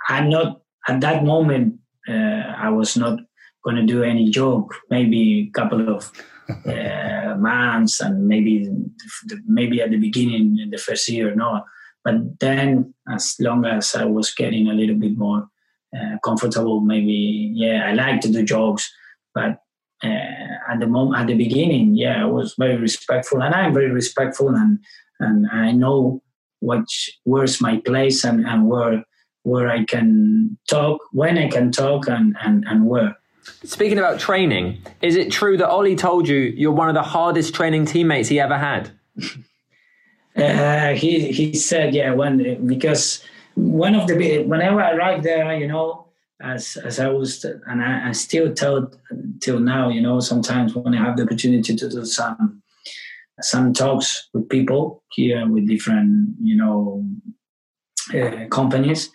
I'm not at that moment. Uh, I was not going to do any joke. Maybe a couple of uh, months and maybe maybe at the beginning in the first year no. but then as long as i was getting a little bit more uh, comfortable maybe yeah i like to do jokes but uh, at the moment at the beginning yeah i was very respectful and i'm very respectful and and i know what where's my place and, and where where i can talk when i can talk and and, and where Speaking about training, is it true that Ole told you you're one of the hardest training teammates he ever had? Uh, he he said, yeah, when because one of the whenever I arrived there, you know, as as I was, and I, I still tell till now, you know, sometimes when I have the opportunity to do some some talks with people here with different, you know, uh, companies,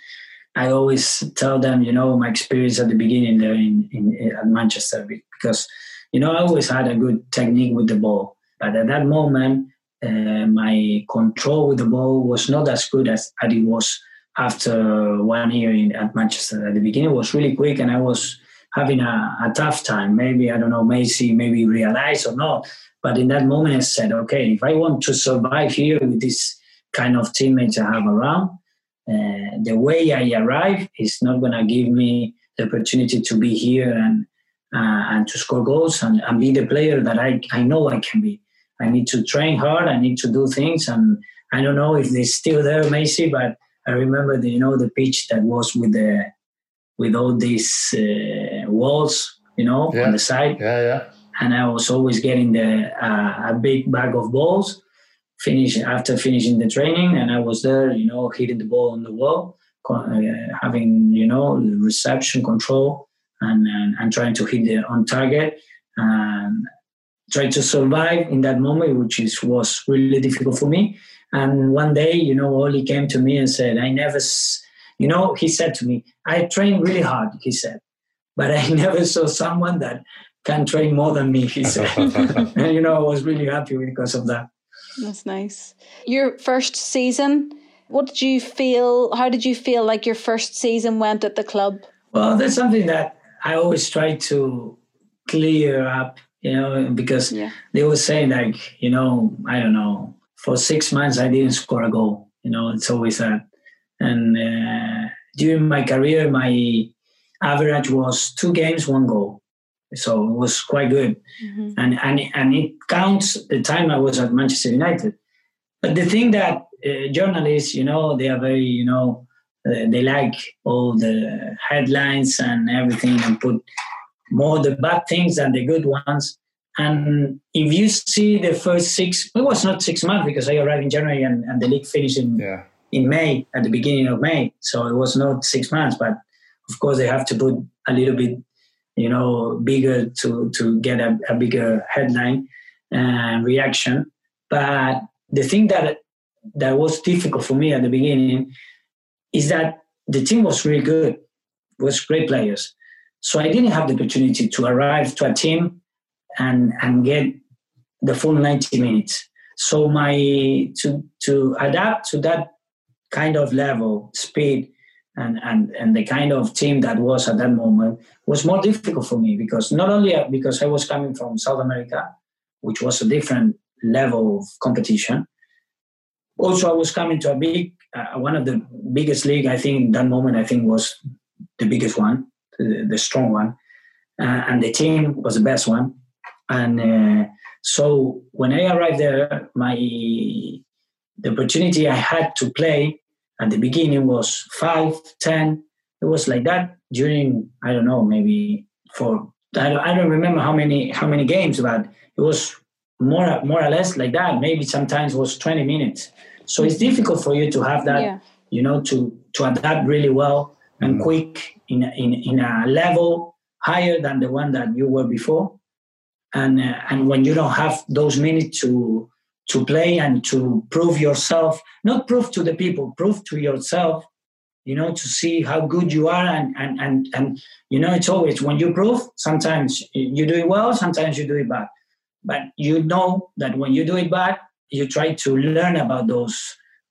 I always tell them, you know, my experience at the beginning there in, in at Manchester because, you know, I always had a good technique with the ball, but at that moment, uh, my control with the ball was not as good as, as it was after one year in, at Manchester. At the beginning, was really quick, and I was having a, a tough time. Maybe I don't know, Messi maybe realized or not, but in that moment, I said, okay, if I want to survive here with this kind of teammates I have around uh, the way I arrive is not going to give me the opportunity to be here and uh, and to score goals and, and be the player that I, I know I can be. I need to train hard. I need to do things, and I don't know if they're still there, Macy. But I remember the you know the pitch that was with the with all these uh, walls, you know, yeah. on the side. Yeah, yeah. And I was always getting the uh, a big bag of balls, finish after finishing the training. And i was there you know hitting the ball on the wall uh, having you know reception control and, and, and trying to hit the on target. And try to survive in that moment which is was really difficult for me. And one day you know Ole came to me and said i never you know he said to me i train really hard he said. But i never saw someone that can train more than me he said and you know i was really happy because of that that's nice. Your first season, what did you feel? How did you feel like your first season went at the club? Well, that's something that I always try to clear up, you know, because yeah. they were saying like, you know, I don't know, for six months I didn't score a goal. You know, it's always that. And uh, during my career, my average was two games, one goal so it was quite good, mm-hmm. and and and it counts the time I was at Manchester United. But the thing that uh, journalists, you know, they are very, you know, uh, they like all the headlines and everything, and put more the bad things than the good ones. And if you see the first six, it was not six months because I arrived in January and, and the league finished in yeah. in May at the beginning of May, so it was not six months. But of course, they have to put a little bit you know, bigger to to get a, a bigger headline and reaction. But the thing that that was difficult for me at the beginning is that the team was really good, was great players. So I didn't have the opportunity to arrive to a team and and get the full 90 minutes. So my to to adapt to that kind of level, speed, and and and the kind of team that was at that moment was more difficult for me because not only because I was coming from South America, which was a different level of competition. Also, I was coming to a big, uh, one of the biggest league. I think that moment, I think was the biggest one, the, the strong one, uh, and the team was the best one. And uh, so when I arrived there, my the opportunity I had to play at the beginning was five, ten. It was like that during I don't know maybe for I don't, I don't remember how many how many games, but it was more more or less like that. Maybe sometimes was twenty minutes. So it's difficult for you to have that, yeah. you know, to to adapt really well and mm quick in in in a level higher than the one that you were before and uh, and when you don't have those minutes to to play and to prove yourself not prove to the people prove to yourself you know to see how good you are and and and, and you know it's always when you prove sometimes you do it well sometimes you do it bad but you know that when you do it bad you try to learn about those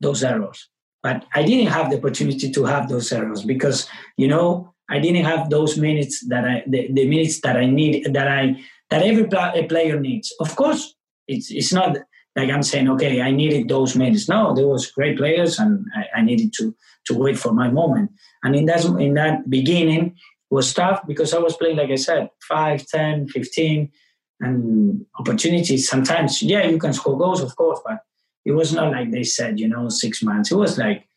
those errors but i didn't have the opportunity to have those errors because you know i didn't have those minutes that i the, the minutes that i need that i that every player needs. Of course, it's it's not like I'm saying, okay, I needed those minutes. No, there was great players, and I, I, needed to to wait for my moment. And in that in that beginning was tough because I was playing, like I said, 5, 10, 15, and opportunities. Sometimes, yeah, you can score goals, of course, but it was not like they said, you know, six months. It was like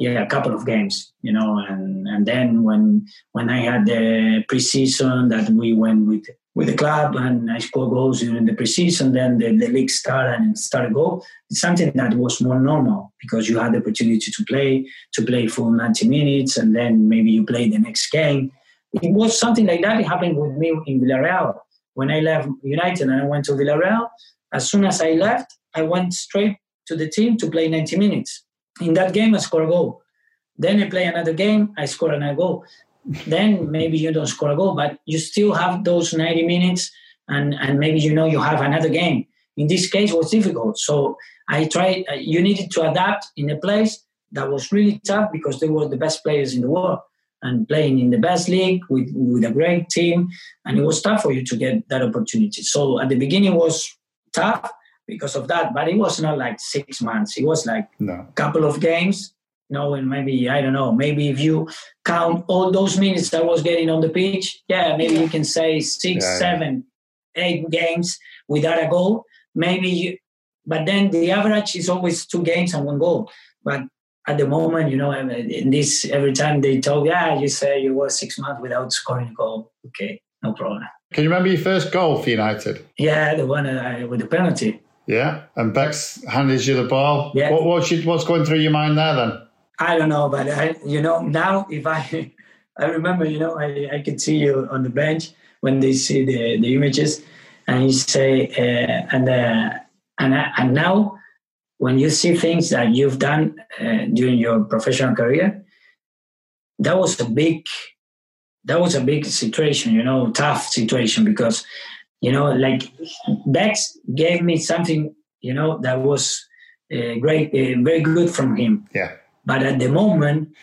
yeah, a couple of games, you know, and and then when when I had the preseason that we went with with the club and I score goals during the preseason, then the, the league started and started go. It's something that was more normal because you had the opportunity to play, to play full 90 minutes, and then maybe you play the next game. It was something like that. It happened with me in Villarreal. When I left United and I went to Villarreal, as soon as I left, I went straight to the team to play 90 minutes. In that game, I scored a goal. Then I play another game, I score another goal then maybe you don't score a goal, but you still have those 90 minutes and, and maybe you know you have another game. In this case, it was difficult. So I tried, uh, you needed to adapt in a place that was really tough because they were the best players in the world and playing in the best league with, with a great team. And it was tough for you to get that opportunity. So at the beginning, was tough because of that, but it was not like six months. It was like a no. couple of games know, and maybe I don't know, maybe if you count all those minutes I was getting on the pitch, yeah, maybe you can say six, yeah, seven, yeah. eight games without a goal. Maybe you, but then the average is always two games and one goal. But at the moment, you know, in this every time they talk, yeah, you say you were six months without scoring a goal. Okay, no problem. Can you remember your first goal for United? Yeah, the one uh, with the penalty. Yeah, and Becks handed you the ball. Yeah. What, what's, what's going through your mind there then? I don't know, but I, you know, now if I, I remember, you know, I, I could see you on the bench when they see the, the images, and you say, uh, and uh, and and now when you see things that you've done uh, during your professional career, that was a big, that was a big situation, you know, tough situation because, you know, like Becks gave me something, you know, that was uh, great, uh, very good from him. Yeah but at the moment,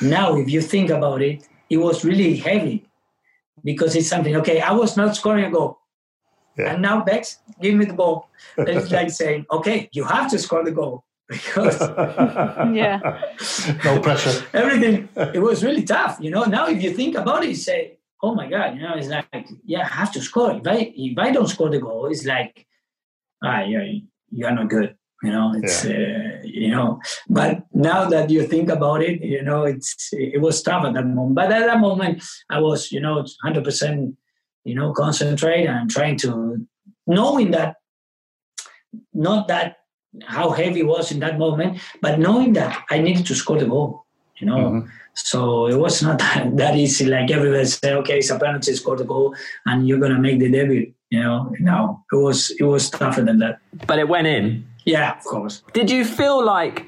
now if you think about it, it was really heavy because it's something, okay, I was not scoring a goal. Yeah. And now Becks, give me the ball. it's like saying, okay, you have to score the goal. Because yeah, no pressure. Everything it was really tough, you know. Now if you think about it, you say, "Oh my God," you know. It's like, yeah, I have to score. If I if I don't score the goal, it's like, ah, yeah, you are not good you know it's yeah. uh, you know but now that you think about it you know it's it was tough at that moment but at that moment i was you know 100% you know concentrate and trying to knowing that not that how heavy was in that moment but knowing that i needed to score the goal you know. Mm-hmm. So it was not that, that easy. Like everybody said, okay, it's a penalty, score the goal, and you're gonna make the debut. You know, no, it was it was tougher than that. But it went in. Yeah, of course. Did you feel like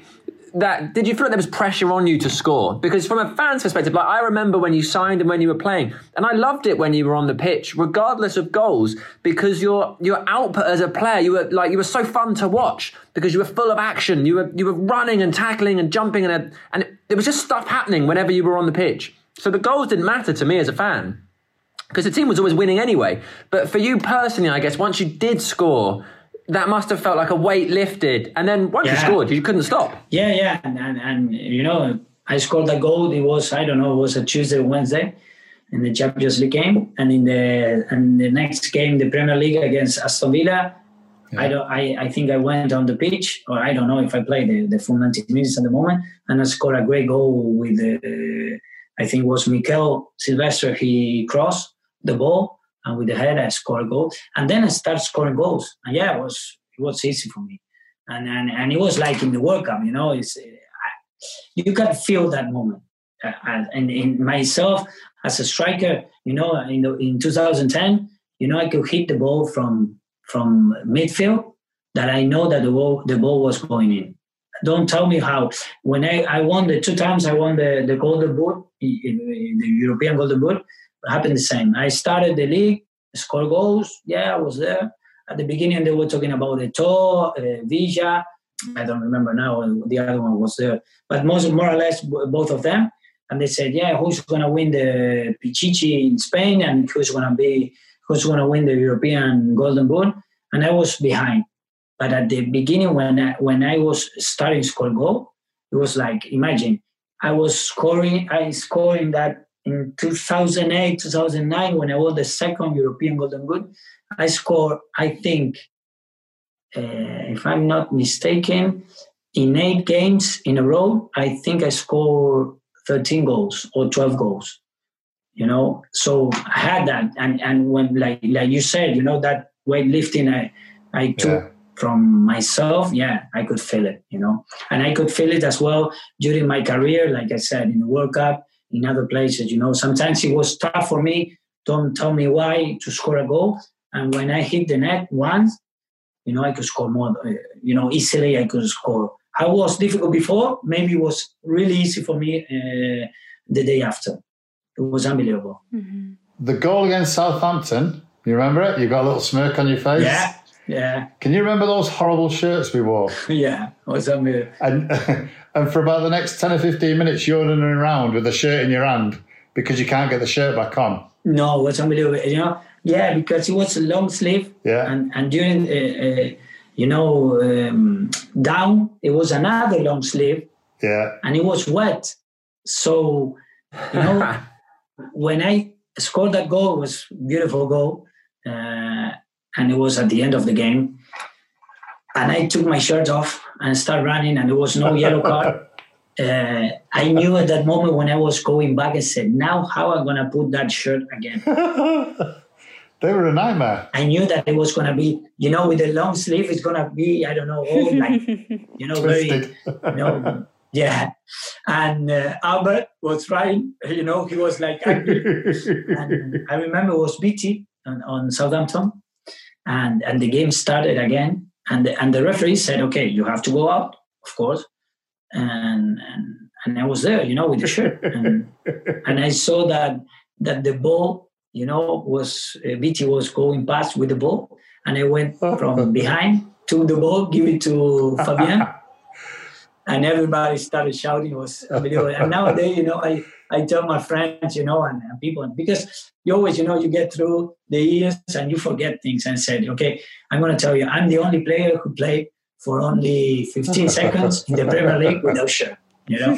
that did you feel like there was pressure on you to score? Because from a fan's perspective, like I remember when you signed and when you were playing, and I loved it when you were on the pitch, regardless of goals, because your your output as a player, you were like you were so fun to watch because you were full of action. You were you were running and tackling and jumping and and there was just stuff happening whenever you were on the pitch. So the goals didn't matter to me as a fan because the team was always winning anyway. But for you personally, I guess once you did score that must have felt like a weight lifted. And then once yeah. you scored, you couldn't stop. Yeah, yeah. And, and, and, you know, I scored a goal. It was, I don't know, it was a Tuesday, Wednesday in the Champions League game. And in the and the next game, the Premier League against Aston Villa, yeah. I don't. I, I think I went on the pitch, or I don't know if I played the, the full 90 minutes at the moment, and I scored a great goal with the. I think it was Mikaël Silvestre. He crossed the ball, and with the head I score a goal, and then I start scoring goals. And yeah, it was it was easy for me, and and, and it was like in the World Cup, you know, it's I, you can feel that moment. Uh, and in myself as a striker, you know, in the, in 2010, you know, I could hit the ball from from midfield that I know that the ball the ball was going in. Don't tell me how. When I, I won the two times I won the, the Golden Boot, the European Golden Boot, happened the same. I started the league, score goals. Yeah, I was there. At the beginning, they were talking about the Eto'o, uh, Villa. I don't remember now. The other one was there, but most more or less both of them. And they said, yeah, who's going to win the Pichichi in Spain, and who's going to be who's going to win the European Golden Boot? And I was behind. But at the beginning, when I, when I was starting score goal, it was like imagine I was scoring. I scoring that in 2008, 2009, when I won the second European Golden Boot, I scored, I think, uh, if I'm not mistaken, in eight games in a row, I think I scored 13 goals or 12 goals. You know, so I had that, and and when like like you said, you know that weightlifting I I took yeah. from myself, yeah, I could feel it. You know, and I could feel it as well during my career. Like I said in the World Cup, in other places. You know, sometimes it was tough for me. Don't tell me why to score a goal. And when I hit the net once, you know, I could score more. Uh, you know, easily I could score. How was difficult before? Maybe it was really easy for me uh, the day after. It was unbelievable. Mm-hmm. The goal against Southampton, you remember it? You got a little smirk on your face. Yeah, yeah. Can you remember those horrible shirts we wore? yeah, it was unbelievable. And and for about the next 10 or 15 minutes, you're running around with the shirt in your hand because you can't get the shirt back on. No, it was unbelievable. You know, yeah, because it was a long sleeve. Yeah. And, and during, uh, uh, you know, um, down, it was another long sleeve. Yeah. And it was wet. So, you know, when I scored that goal, it was beautiful goal. Uh, and it was at the end of the game and I took my shirt off and started running, and there was no yellow card. Uh, I knew at that moment when I was going back, I said, "Now, how am I gonna put that shirt again?" they were a nightmare. I knew that it was gonna be, you know, with the long sleeve, it's gonna be, I don't know, all like, you know, Twisted. very, you know, yeah. And uh, Albert was trying, you know, he was like, and I remember it was Beattie on, on Southampton, and and the game started again and the, and the referee said, "Okay, you have to go out, of course." And and and I was there, you know, with the shirt, and and I saw that that the ball, you know, was uh, Beattie was going past with the ball, and I went from behind, took the ball, give it to Fabien, and everybody started shouting. It was unbelievable. And nowadays, you know, I I tell my friends, you know, and, and, people, because you always, you know, you get through the years and you forget things and said, okay, I'm going to tell you, I'm the only player who played for only 15 seconds in the Premier League without shirt. You know?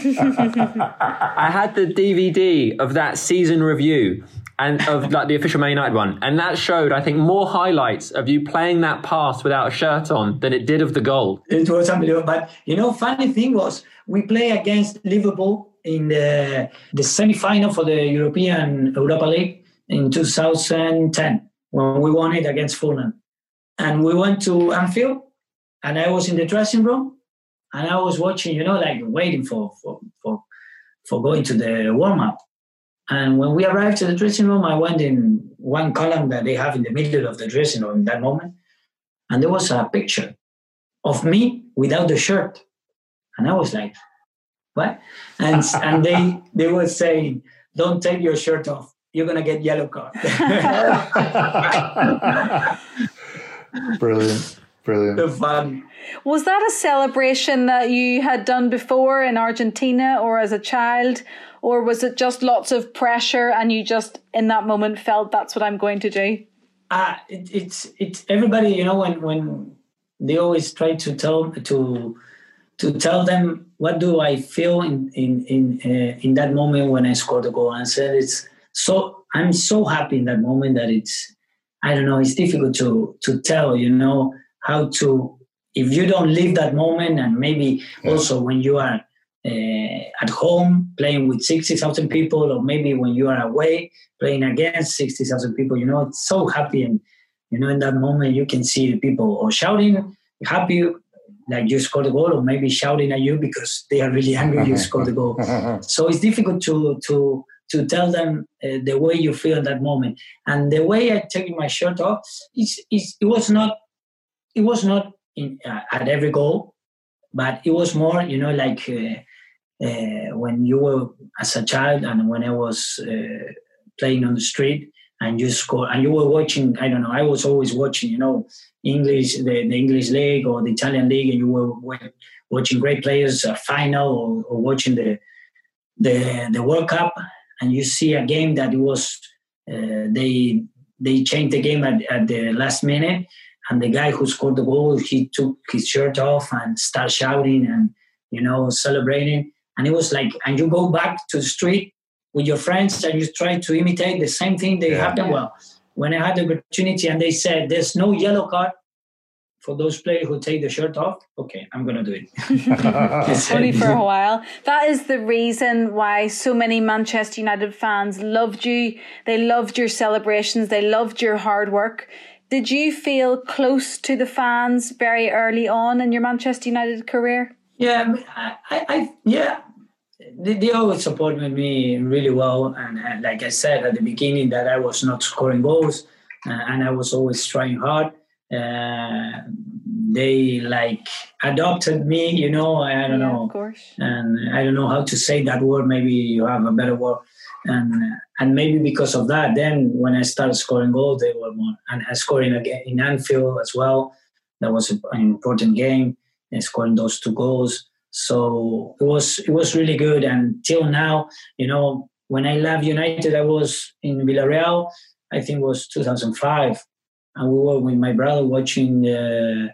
I had the DVD of that season review and of like the official Man United one, and that showed, I think, more highlights of you playing that pass without a shirt on than it did of the goal. It was unbelievable. But you know, funny thing was we play against Liverpool in the, the semi-final for the European Europa League in 2010 when we won it against Fulham. And we went to Anfield and I was in the dressing room and I was watching, you know, like waiting for, for, for, for going to the warm up. And when we arrived to the dressing room, I went in one column that they have in the middle of the dressing room in that moment, and there was a picture of me without the shirt, and I was like, "What?" And and they they were saying, "Don't take your shirt off. You're gonna get yellow card." Brilliant. Brilliant. fun. Was that a celebration that you had done before in Argentina or as a child? Or was it just lots of pressure and you just in that moment felt that's what I'm going to do? Uh, it, it's it's everybody, you know, when when they always try to tell to to tell them what do I feel in in in uh, in that moment when I scored the goal and said it's so I'm so happy in that moment that it's I don't know it's difficult to to tell you know how to if you don't live that moment and maybe yeah. also when you are uh, at home playing with 60,000 people or maybe when you are away playing against 60,000 people you know it's so happy and you know in that moment you can see the people or shouting happy like you scored a goal or maybe shouting at you because they are really angry you scored the goal. So it's difficult to to to tell them uh, the way you feel in that moment. And the way i take my shirt off is, is it was not it was not in, uh, at every goal, but it was more, you know, like uh, uh, when you were as a child and when I was uh, playing on the street and you score and you were watching. I don't know. I was always watching, you know, English, the, the English league or the Italian league, and you were watching great players uh, final or, or watching the the the World Cup, and you see a game that was uh, they they changed the game at, at the last minute and the guy who scored the goal he took his shirt off and started shouting and you know celebrating and it was like and you go back to the street with your friends and you try to imitate the same thing they yeah. happened well when i had the opportunity and they said there's no yellow card for those players who take the shirt off, okay, I'm going to do it. Only for a while. That is the reason why so many Manchester United fans loved you. They loved your celebrations. They loved your hard work. Did you feel close to the fans very early on in your Manchester United career? Yeah, I, I yeah, they, they, always supported me really well, and, and, like I said at the beginning, that I was not scoring goals, uh, and I was always trying hard. Uh, they like adopted me, you know. I don't yeah, know, of course. and I don't know how to say that word. Maybe you have a better word and and maybe because of that, then when I started scoring goals, they were more and scoring again in Anfield as well. That was an important game, and scoring those two goals. So it was it was really good. And till now, you know, when I left United, I was in Villarreal. I think it was 2005, and we were with my brother watching the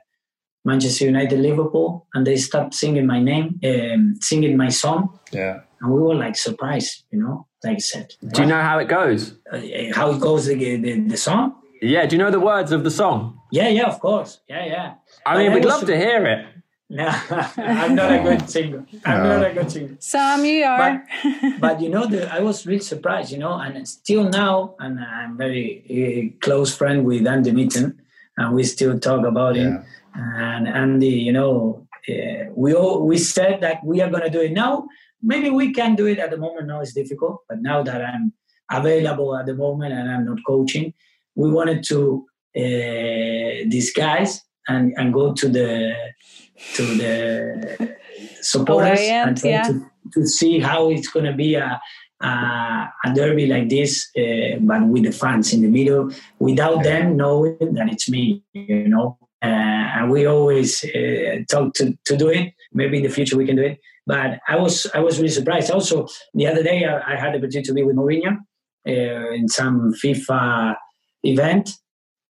Manchester United Liverpool, and they stopped singing my name, um, singing my song. Yeah, and we were like surprised, you know like I said. Do you know how it goes? Uh, how it goes, the, the, the, song? Yeah, do you know the words of the song? Yeah, yeah, of course. Yeah, yeah. I mean, we'd love to hear it. No, I'm not a good singer. I'm no. not a good singer. Sam, you are. But, but you know, the, I was really surprised, you know, and still now, and I'm very uh, close friend with Andy Mitten, and we still talk about yeah. him. And Andy, you know, uh, we all, we said that we are going to do it now maybe we can do it at the moment. Now it's difficult, but now that I'm available at the moment and I'm not coaching, we wanted to uh, disguise and, and go to the to the supporters and yeah. to, to see how it's going to be a, a, a derby like this, uh, but with the fans in the middle, without them knowing that it's me, you know. Uh, and we always uh, talk to, to do it. Maybe in the future we can do it. But I was I was really surprised. Also, the other day I, I had the opportunity to be with Mourinho uh, in some FIFA event,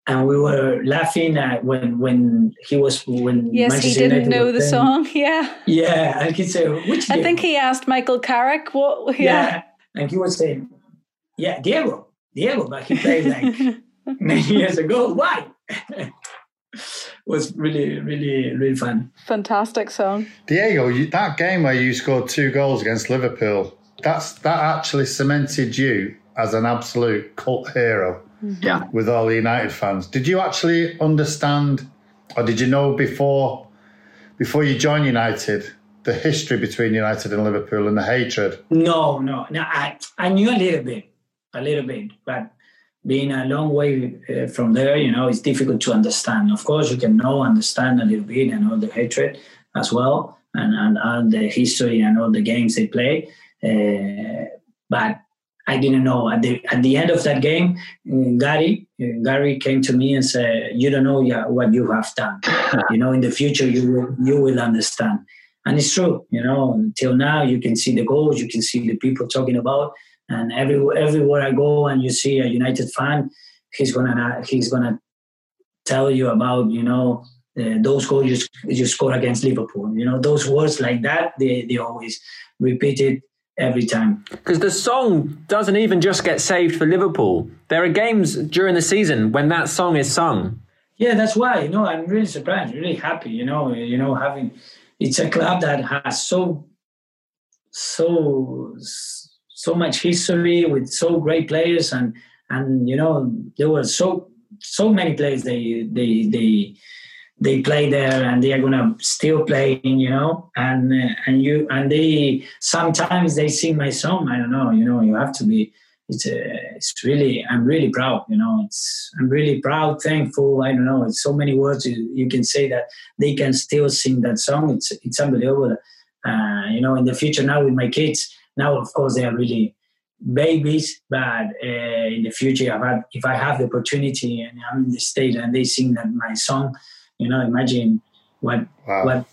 and we were laughing at when when he was when yes Manchester he didn't United know the playing. song yeah yeah and he said which I think he asked Michael Carrick what yeah. yeah and he was saying yeah Diego Diego but he played like many years ago why was really, really, really fun. Fantastic song. Diego, you, that game where you scored two goals against Liverpool, that's that actually cemented you as an absolute cult hero. Mm-hmm. Yeah. With all the United fans. Did you actually understand or did you know before before you joined United the history between United and Liverpool and the hatred? No, no, no. I I knew a little bit, a little bit, but being a long way uh, from there, you know, it's difficult to understand. Of course, you can know, understand a little bit, and all the hatred as well, and and all the history and all the games they play. Uh, but I didn't know at the at the end of that game, Gary Gary came to me and said, "You don't know what you have done. you know, in the future you will you will understand." And it's true. You know, until now you can see the goals, you can see the people talking about, and every everywhere I go and you see a United fan, he's gonna he's gonna tell you about you know uh, those goals you, you score against Liverpool. You know those words like that. They they always repeat it every time. Because the song doesn't even just get saved for Liverpool. There are games during the season when that song is sung. Yeah, that's why. You know, I'm really surprised, really happy. You know, you know, having it's a club that has so so so much history with so great players and and you know there were so so many players they they they they play there and they are gonna still playing, you know, and uh, and you and they sometimes they sing my song. I don't know, you know, you have to be. It's uh, it's really I'm really proud, you know. It's I'm really proud, thankful. I don't know. It's so many words you, you can say that they can still sing that song. It's it's unbelievable. Uh, you know, in the future now with my kids, now of course they are really babies, but uh, in the future, if I, if I have the opportunity and I'm in the state and they sing that my song, you know, imagine what wow. what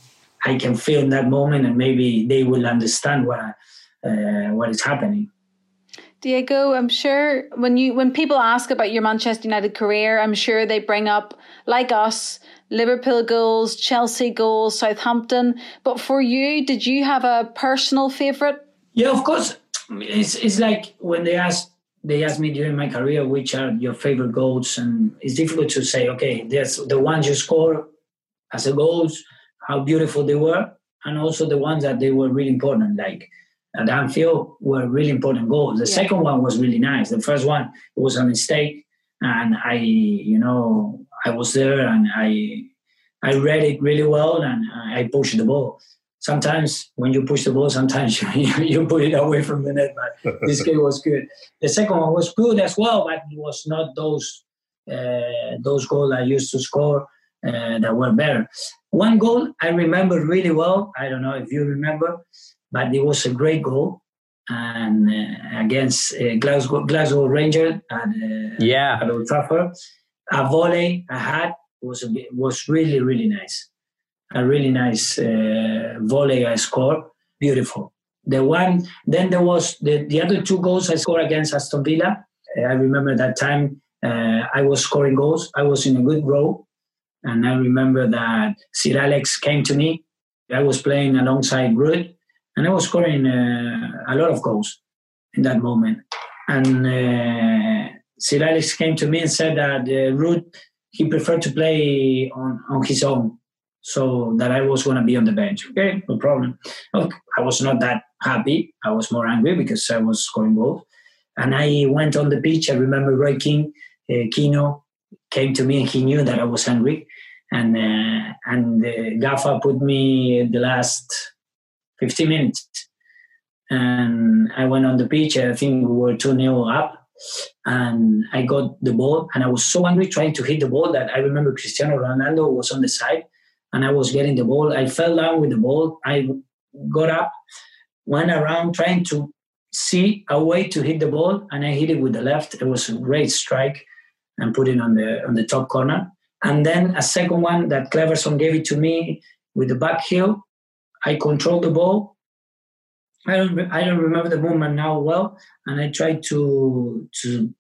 I can feel in that moment, and maybe they will understand what uh, what is happening. Diego, I'm sure when you when people ask about your Manchester United career, I'm sure they bring up like us Liverpool goals, Chelsea goals, Southampton. But for you, did you have a personal favorite? Yeah, of course. It's it's like when they ask they asked me during my career which are your favorite goals, and it's difficult to say. Okay, there's the ones you score as a goals, how beautiful they were, and also the ones that they were really important, like at Anfield were really important goals. The yeah. second one was really nice. The first one was a mistake, and I, you know, I was there and I, I read it really well, and I pushed the ball sometimes when you push the ball, sometimes you, you put it away from the net. But this game was good. The second one was good as well, but it was not those uh, those goals I used to score uh, that were better. One goal I remember really well. I don't know if you remember, but it was a great goal and uh, against uh, Glasgow Glasgow Ranger at, uh, yeah. at Old Trafford. A volley I had was a, was really really nice a really nice uh, volley I scored. Beautiful. The one, then there was the, the other two goals I scored against Aston Villa. Uh, I remember that time uh, I was scoring goals. I was in a good row. And I remember that Sir Alex came to me. I was playing alongside Ruud, and I was scoring uh, a lot of goals in that moment. And uh, Sir Alex came to me and said that uh, he preferred to play on, on his own so that I was going to be on the bench. Okay, no problem. Look, I was not that happy. I was more angry because I was scoring goals. And I went on the pitch. I remember Roy Keane, uh, Keano came to me and he knew that I was angry. And uh, and uh, Gaffa put me the last 15 minutes. And I went on the pitch. I think we were 2 0 up. And I got the ball. And I was so angry trying to hit the ball that I remember Cristiano Ronaldo was on the side and I was getting the ball. I fell down with the ball. I got up, went around trying to see a way to hit the ball, and I hit it with the left. It was a great strike and put it on the on the top corner. And then a second one that Kleberson gave it to me with the back heel. I controlled the ball. I don't I don't remember the movement now well, and I tried to to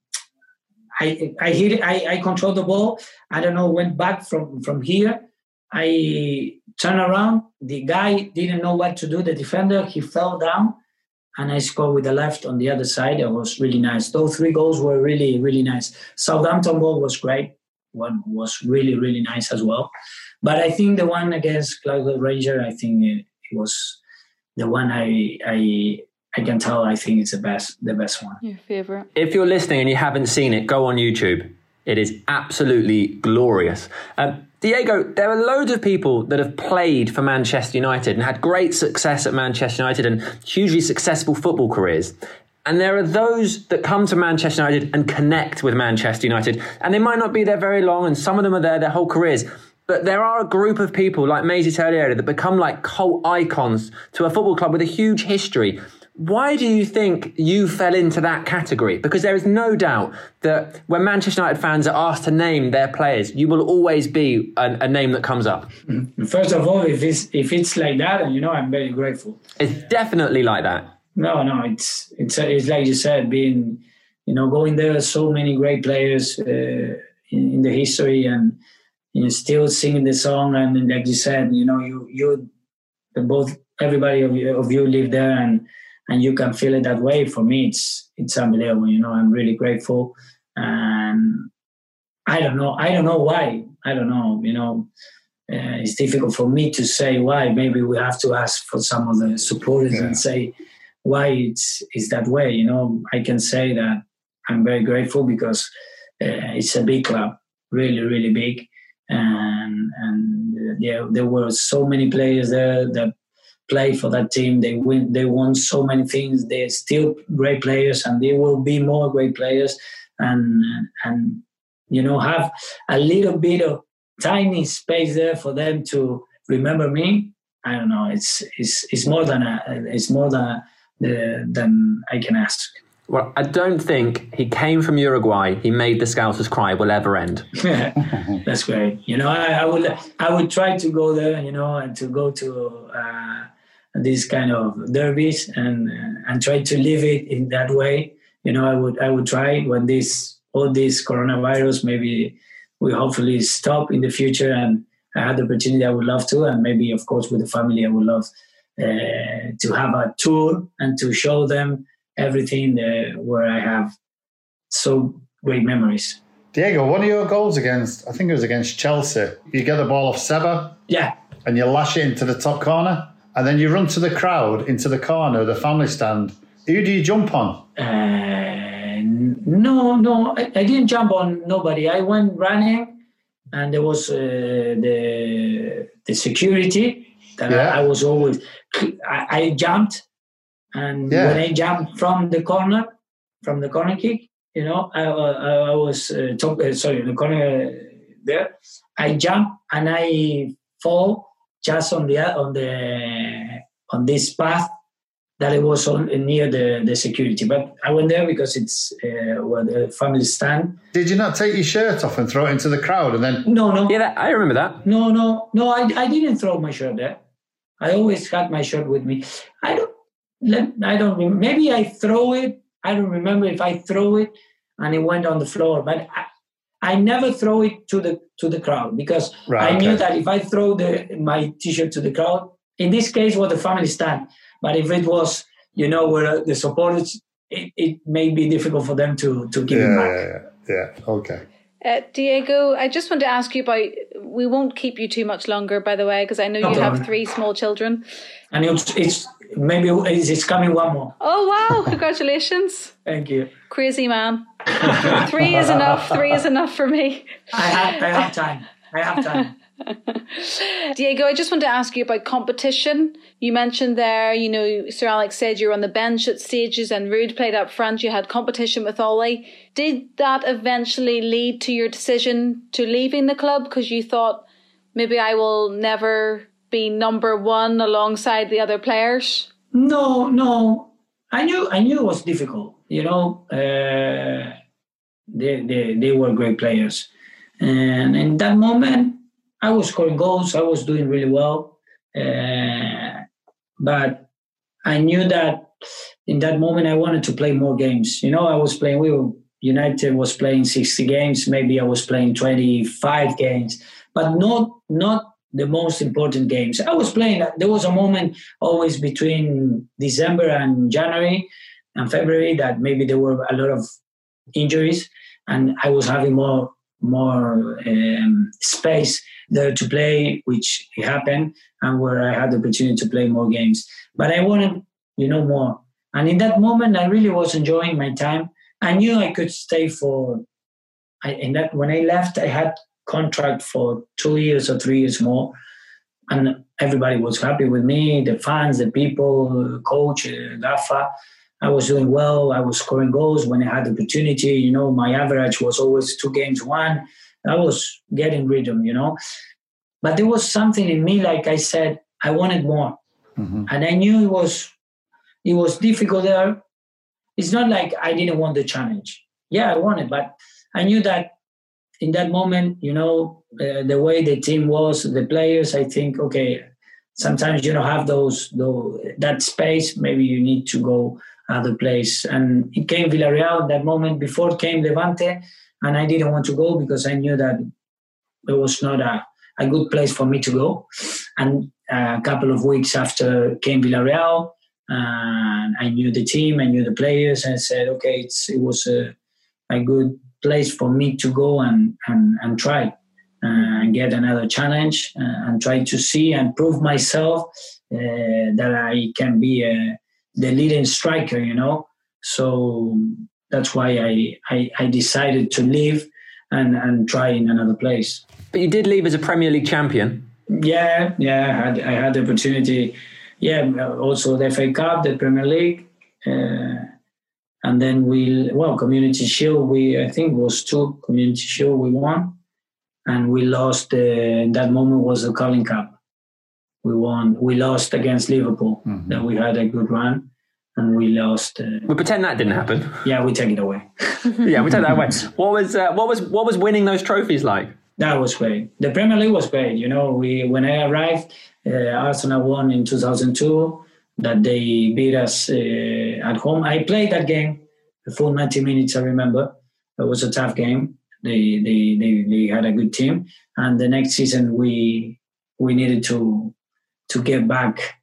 I I hit it, I I controlled the ball. I don't know went back from from here I turned around. The guy didn't know what to do. The defender, he fell down, and I scored with the left on the other side. It was really nice. Those three goals were really, really nice. Southampton goal was great. One was really, really nice as well. But I think the one against Glasgow Ranger, I think it, it was the one I I I can tell. I think it's the best, the best one. Your favorite. If you're listening and you haven't seen it, go on YouTube. It is absolutely glorious. Um, Diego, there are loads of people that have played for Manchester United and had great success at Manchester United and hugely successful football careers. And there are those that come to Manchester United and connect with Manchester United. And they might not be there very long, and some of them are there their whole careers. But there are a group of people like Maisie Taulieri that become like cult icons to a football club with a huge history. Why do you think you fell into that category? Because there is no doubt that when Manchester United fans are asked to name their players, you will always be a, a name that comes up. First of all, if it's if it's like that, you know, I'm very grateful. It's definitely like that. No, no, it's it's it's like you said, being you know going there, so many great players uh, in, in, the history, and you know, still singing the song, and like you said, you know, you you both everybody of you, of you live there, and and you can feel it that way. For me, it's it's unbelievable. You know, I'm really grateful, and I don't know. I don't know why. I don't know. You know, uh, it's difficult for me to say why. Maybe we have to ask for some of the supporters yeah. and say why it's it's that way. You know, I can say that I'm very grateful because uh, it's a big club, really, really big, and and yeah, there were so many players there that play for that team. They win. They won so many things. They're still great players, and they will be more great players. And and you know have a little bit of tiny space there for them to remember me. I don't know. It's it's it's more than a, it's more than a, the, than I can ask. Well, I don't think he came from Uruguay. He made the Scousers cry will ever end. That's great. You know, I, I, would I would try to go there. You know, and to go to uh, these kind of derbies and and try to live it in that way. You know, I would I would try when this all this coronavirus maybe we hopefully stop in the future and I had the opportunity I would love to and maybe of course with the family I would love uh, to have a tour and to show them everything uh, where I have so great memories. Diego, one of your goals against, I think it was against Chelsea, you get the ball off Seba. Yeah. And you lash it into the top corner. And then you run to the crowd, into the corner, the family stand. Who do you jump on? Uh, no, no, I, I, didn't jump on nobody. I went running, and there was uh, the the security that yeah. I, I, was always. I, I jumped, and yeah. when I jumped from the corner, from the corner kick, you know, I, I, I was uh, top, uh, sorry, the corner there. I jump and I fall just on the on the on this path that it was on near the, the security. But I went there because it's uh, where the family stand. Did you not take your shirt off and throw it into the crowd and then? No, no. Yeah, I remember that. No, no, no. I, I didn't throw my shirt there. I always had my shirt with me. I don't. I don't. Maybe I throw it. I don't remember if I throw it and it went on the floor. But I, I never throw it to the to the crowd because right, I knew that if I throw the my t-shirt to the crowd, in this case was the family stand. But if it was, you know, where the supporters, it, it may be difficult for them to to give yeah, it back. Yeah, yeah, yeah. Okay. Uh, Diego, I just want to ask you about. We won't keep you too much longer, by the way, because I know no you problem. have three small children. And it's, it's maybe it's coming one more. Oh wow! Congratulations. Thank you. Crazy man. three is enough. Three is enough for me. I have. I have time. I have time. Diego, I just want to ask you about competition. You mentioned there, you know, Sir Alex said you were on the bench at stages and Ruud played up front. You had competition with Ole. Did that eventually lead to your decision to leaving the club because you thought maybe I will never be number one alongside the other players? No, no. I knew I knew it was difficult. You know, uh, they, they they were great players, and in that moment, I was scoring goals. I was doing really well, uh, but I knew that in that moment I wanted to play more games. You know, I was playing. We were United was playing sixty games. Maybe I was playing twenty five games, but not not the most important games. I was playing. There was a moment always between December and January and February that maybe there were a lot of injuries, and I was having more more um, space there to play, which happened, and where I had the opportunity to play more games. But I wanted, you know, more. And in that moment, I really was enjoying my time. I knew I could stay for. I, and that when I left, I had contract for two years or three years more. And everybody was happy with me, the fans, the people, coach, uh, Gaffa. I was doing well. I was scoring goals when I had the opportunity. You know, my average was always two games one. I was getting rhythm, you know. But there was something in me, like I said, I wanted more. Mm-hmm. And I knew it was it was difficult there. It's not like I didn't want the challenge. Yeah, I wanted, but I knew that in that moment, you know, uh, the way the team was, the players, I think, okay, sometimes you don't have those, those that space. Maybe you need to go other place. And it came Villarreal that moment. Before came Levante, and I didn't want to go because I knew that it was not a, a good place for me to go. And a couple of weeks after came Villarreal, and I knew the team, I knew the players, and I said, okay, it's, it was a, a good place for me to go and and, and try uh, and get another challenge uh, and try to see and prove myself uh, that I can be a, the leading striker. You know, so that's why I, I, I decided to leave and and try in another place. But you did leave as a Premier League champion. Yeah, yeah, I had I had the opportunity. Yeah, also the FA Cup, the Premier League. Uh, and then we well community shield we i think was two community shield we won. And we lost uh, in that moment was the Carling Cup. We won we lost against Liverpool. Mm-hmm. then we had a good run and we lost uh, we pretend that didn't happen. Yeah we take it away. Yeah we take that away. What was uh, what was what was winning those trophies like? That was great. The Premier League was great you know we when I arrived uh, Arsenal won in 2002 that they beat us uh, at home. I played that game the full 90 minutes. I remember it was a tough game. They they they, they had a good team, and the next season we we needed to to get back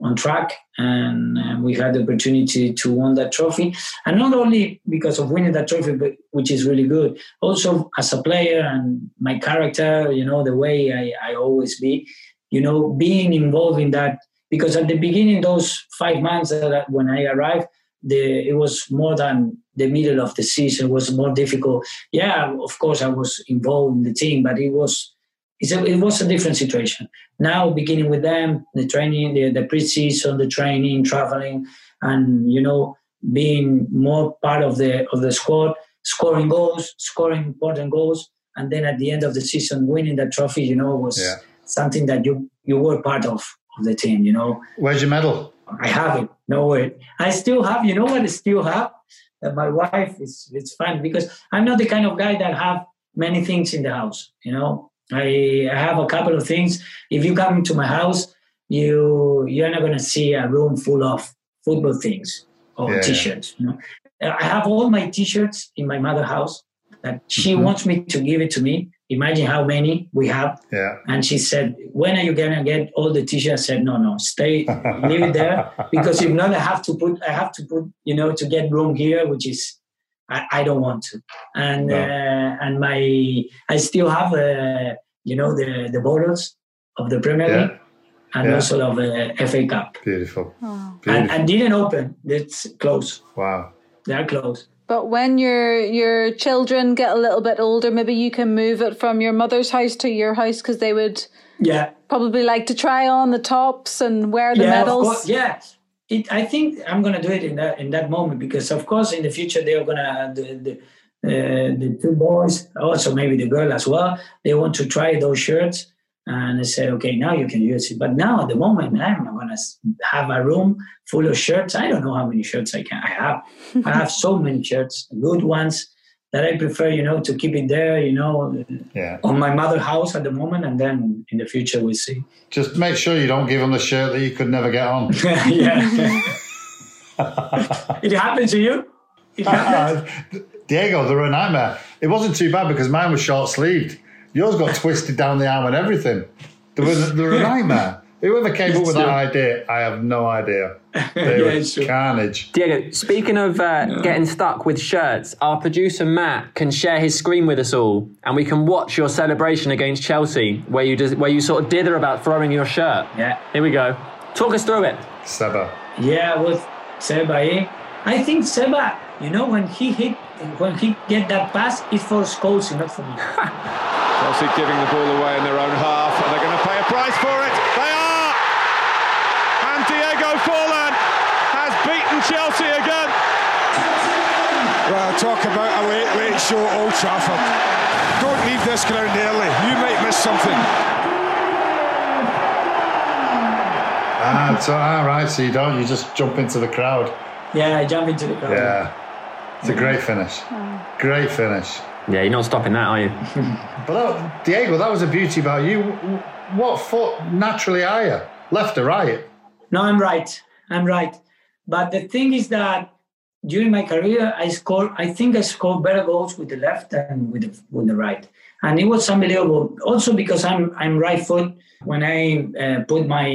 on track and, and, we had the opportunity to win that trophy and not only because of winning that trophy but which is really good also as a player and my character you know the way i, I always be you know being involved in that because at the beginning those five months that when i arrived the it was more than the middle of the season. It was more difficult. Yeah of course i was involved in the team but it was a, it was a different situation. Now beginning with them the training the, the pre-season the training traveling and you know being more part of the of the squad scoring goals scoring important goals and then at the end of the season winning that trophy you know was yeah. something that you you were part of of the team. You know. Where's your medal? I have it. No way. I still have. You know what? I still have. That my wife is. It's fun because I'm not the kind of guy that have many things in the house. You know. I, I have a couple of things. If you come into my house, you you're not gonna see a room full of football things or yeah, t-shirts. You know? I have all my t-shirts in my mother house that she mm-hmm. wants me to give it to me imagine how many we have. Yeah. And she said, when are you gonna get all the t-shirts? I said, no, no, stay, leave it there because if not, I have to put, I have to put, you know, to get room here, which is, I, I don't want to. And no. uh, and my, I still have, uh, you know, the the bottles of the Premier League. Yeah. And yeah. also of the FA Cup. Beautiful. Oh. Beautiful. And, and didn't open. It's closed. Wow. They're closed. But when your your children get a little bit older, maybe you can move it from your mother's house to your house because they would yeah. probably like to try on the tops and wear the yeah, medals. yeah, it, I think I'm gonna do it in that in that moment because of course in the future they're gonna the the, uh, the two boys also maybe the girl as well they want to try those shirts and I said, okay, now you can use it. But now at the moment, I'm not gonna have a room full of shirts. I don't know how many shirts I can. I have. I have so many shirts, good ones that I prefer, you know, to keep it there, you know, yeah. on my mother house at the moment, and then in the future we'll see. Just make sure you don't give them the shirt that you could never get on. yeah. it happened to you. Uh, uh, Diego, they're a nightmare. It wasn't too bad because mine was short sleeved. Yours got twisted down the arm and everything. They were, they were a nightmare. Whoever came up with that idea, I have no idea. They yeah, were carnage. Diego, speaking of uh, no. getting stuck with shirts, our producer Matt can share his screen with us all, and we can watch your celebration against Chelsea, where you just, where you sort of dither about throwing your shirt. Yeah. Here we go. Talk us through it. Seba. Yeah, with Seba. Eh? I think Seba. You know when he hit, when he get that pass, it's for Scholes, not for me. Chelsea giving the ball away in their own half, and they're going to pay a price for it. They are! And Diego Forlan has beaten Chelsea again. Well, talk about a late, late show at Old Trafford. Don't leave this ground early. You might miss something. Ah, so all right. So you don't. You just jump into the crowd. Yeah, I jump into the crowd. Yeah, it's a great finish. Great finish. Yeah, you're not stopping that, are you? But that, Diego, that was a beauty about you. What foot naturally are you? Left or right? No, I'm right. I'm right. But the thing is that during my career, I scored. I think I scored better goals with the left than with the, with the right, and it was unbelievable. Also because I'm I'm right foot. When I uh, put my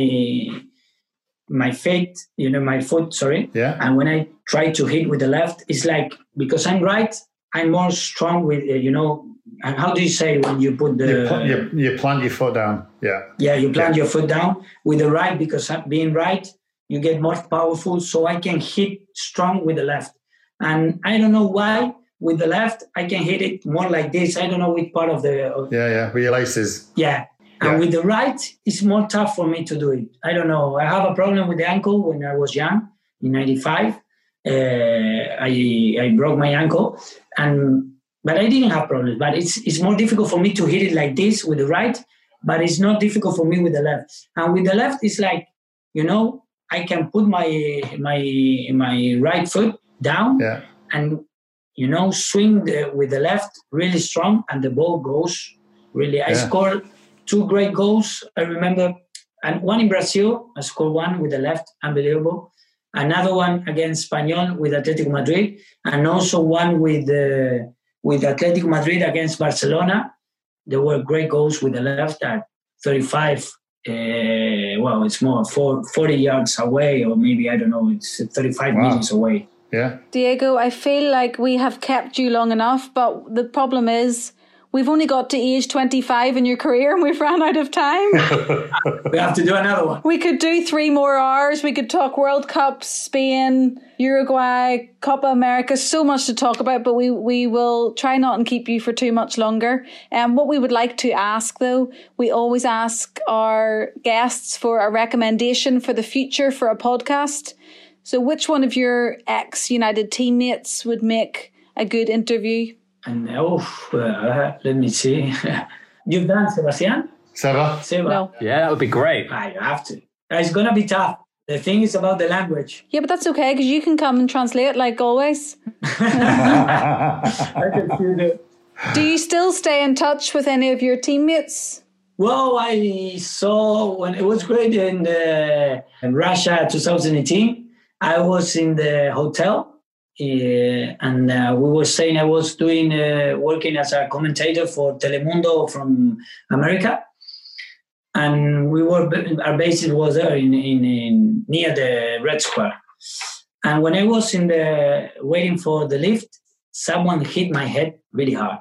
my feet, you know, my foot, sorry, Yeah. and when I try to hit with the left, it's like because I'm right, I'm more strong with uh, you know. And how do you say when you put the You, put, you, you plant your foot down. Yeah. yeah, you plant your foot down with the right because being right, you get more powerful. So I can hit strong with the left. And I don't know why with the left, I can hit it more like this. I don't know which part of the, of, Yeah, yeah. With your laces. yeah. And with the right, it's more tough for me to do it. I don't know. I have a problem with the ankle when I was young in 95. Uh, I, I broke my ankle and but I didn't have problems. But it's it's more difficult for me to hit it like this with the right, but it's not difficult for me with the left. And with the left, it's like, you know, I can put my my my right foot down Yeah. and you know swing the, with the left really strong and the ball goes really i Yeah. scored two great goals i remember and one in brazil i scored one with the left unbelievable another one against Espanyol with atletico madrid and also one with uh, with atletico madrid against barcelona there were great goals with the left at 35 uh, well it's more four, 40 yards away or maybe i don't know it's 35 Wow. meters away Yeah. Diego, I feel like we have kept you long enough, but the problem is we've only got to age 25 in your career and we've ran out of time. we have to do another one we could do three more hours. We could talk World Cup, Spain, Uruguay, Copa America, so much to talk about, but we, we will try not and keep you for too much longer. And um, what we would like to ask though, we always ask our guests for a recommendation for the future for a podcast. So which one of your ex United teammates would make a good interview? And oh, uh, let me see. You've done Sebastian? Seba? Seba? No. Yeah, that would be great. I have to. It's gonna be tough. The thing is about the language. Yeah, but that's okay because you can come and translate like always. I can feel the. Do you still stay in touch with any of your teammates? Well, I saw when it was great in, the, in Russia 2018. I was in the hotel, uh, and uh, we were saying I was doing uh, working as a commentator for Telemundo from America, and we were our base was there in, in, in near the Red Square. And when I was in the waiting for the lift, someone hit my head really hard.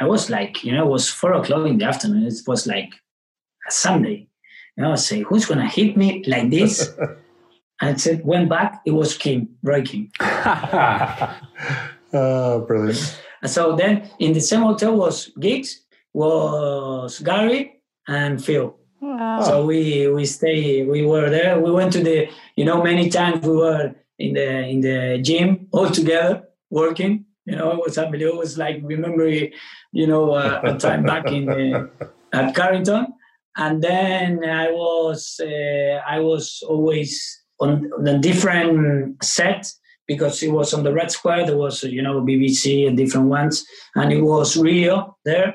I was like, you know, it was four o'clock in the afternoon. It was like a Sunday. Know, I say, who's gonna hit me like this? and I said, went back. It was Keane, Roy Keane. oh, brilliant. And so then in the same hotel was Giggs, was Gary, and Phil. Wow. So we we stay. We were there. We went to the. You know, many times we were in the in the gym all together working. You know, it was unbelievable. It was like remember, you know, uh, a time back in the, at Carrington, and then I was uh, I was always on a different set because it was on the Red Square. There was you know BBC and different ones, and it was Rio there.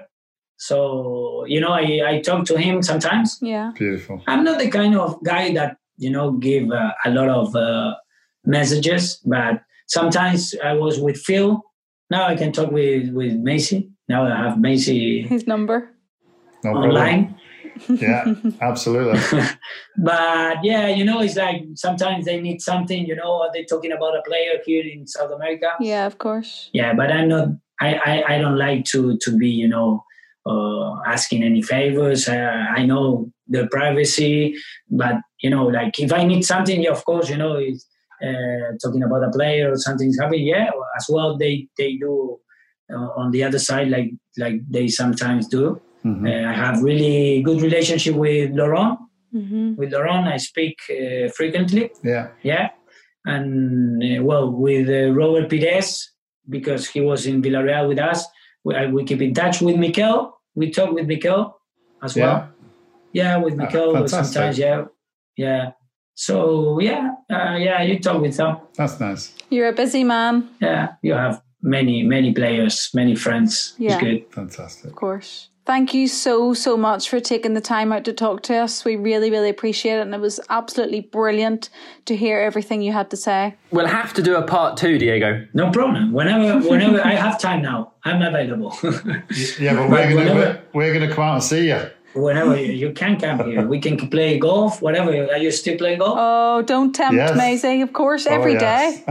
So you know, I I talk to him sometimes. Yeah. Beautiful. I'm not the kind of guy that you know give uh, a lot of uh, messages, but sometimes I was with Phil. Now I can talk with with Macy. Now I have Macy His number. No problem. online. Yeah, absolutely. but yeah, you know, it's like sometimes they need something. You know, are they're talking about a player here in South America. Yeah, of course. Yeah, but I'm not. I I, I don't like to to be you know uh, asking any favors. Uh, I know the privacy, but you know, like if I need something, yeah, of course, you know, it's, uh, talking about a player or something's happening. Yeah, as well they they do uh, on the other side, like like they sometimes do. Uh, I have really good relationship with Laurent. Mm-hmm. With Laurent, I speak uh, frequently. Yeah. Yeah, and uh, well, with uh, Robert Pires because he was in Villarreal with us. We, I, we keep in touch with Mikel. We talk with Mikel as Yeah. well. Yeah, with Ah, Mikel fantastic. sometimes. Yeah, yeah. So yeah, uh, yeah, you talk with them. That's nice. You're a busy man, Yeah, you have many, many players, many friends. Yeah. It's good. Fantastic. of course. Thank you so, so much for taking the time out to talk to us. We really, really appreciate it. And it was absolutely brilliant to hear everything you had to say. We'll have to do a part two, Diego. No problem. Whenever, whenever I have time now, I'm available. Yeah, but we're gonna we're, we're gonna come out and see you. whenever you, you can come here, we can play golf. Whatever. Are you still playing golf? Oh, don't tempt Yes. Maisie. Of course, oh, every oh, day.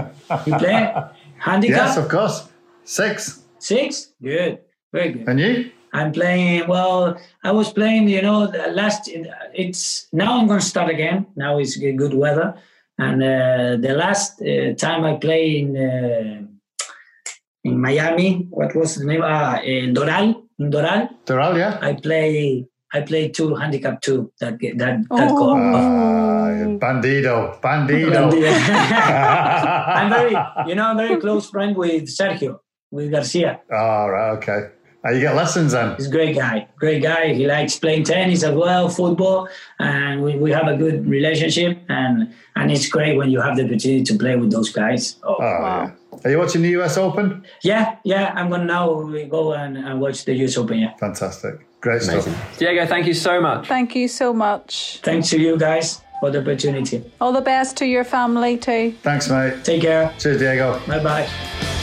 You play handicap yes, of course. Six. six. Good. Very good. And you? I'm playing. Well, I was playing. You know, the last. It's now. I'm going to start again. Now it's good weather, and uh, the last uh, time I played in uh, in Miami. What was the name? Ah, in Doral. In Doral, Doral, yeah. I play. I play two handicap two. That ge- that that Oh. go. Ah, you bandido, bandido. I'm very, you know, I'm very close friend with Sergio, with Garcia. All right, okay. Uh, you get lessons then. He's a great guy, great guy. He likes playing tennis as well, football, and we, we have a good relationship. And and it's great when you have the opportunity to play with those guys. Oh, Oh, yeah. Are you watching the US Open? yeah, yeah. I'm gonna now go and, and watch the US Open. Yeah. Fantastic. Great Amazing. stuff. Diego, thank you so much. Thank you so much. Thanks to you guys for the opportunity. All the best to your family, too. Thanks, mate. Take care. Cheers, Diego. Bye bye.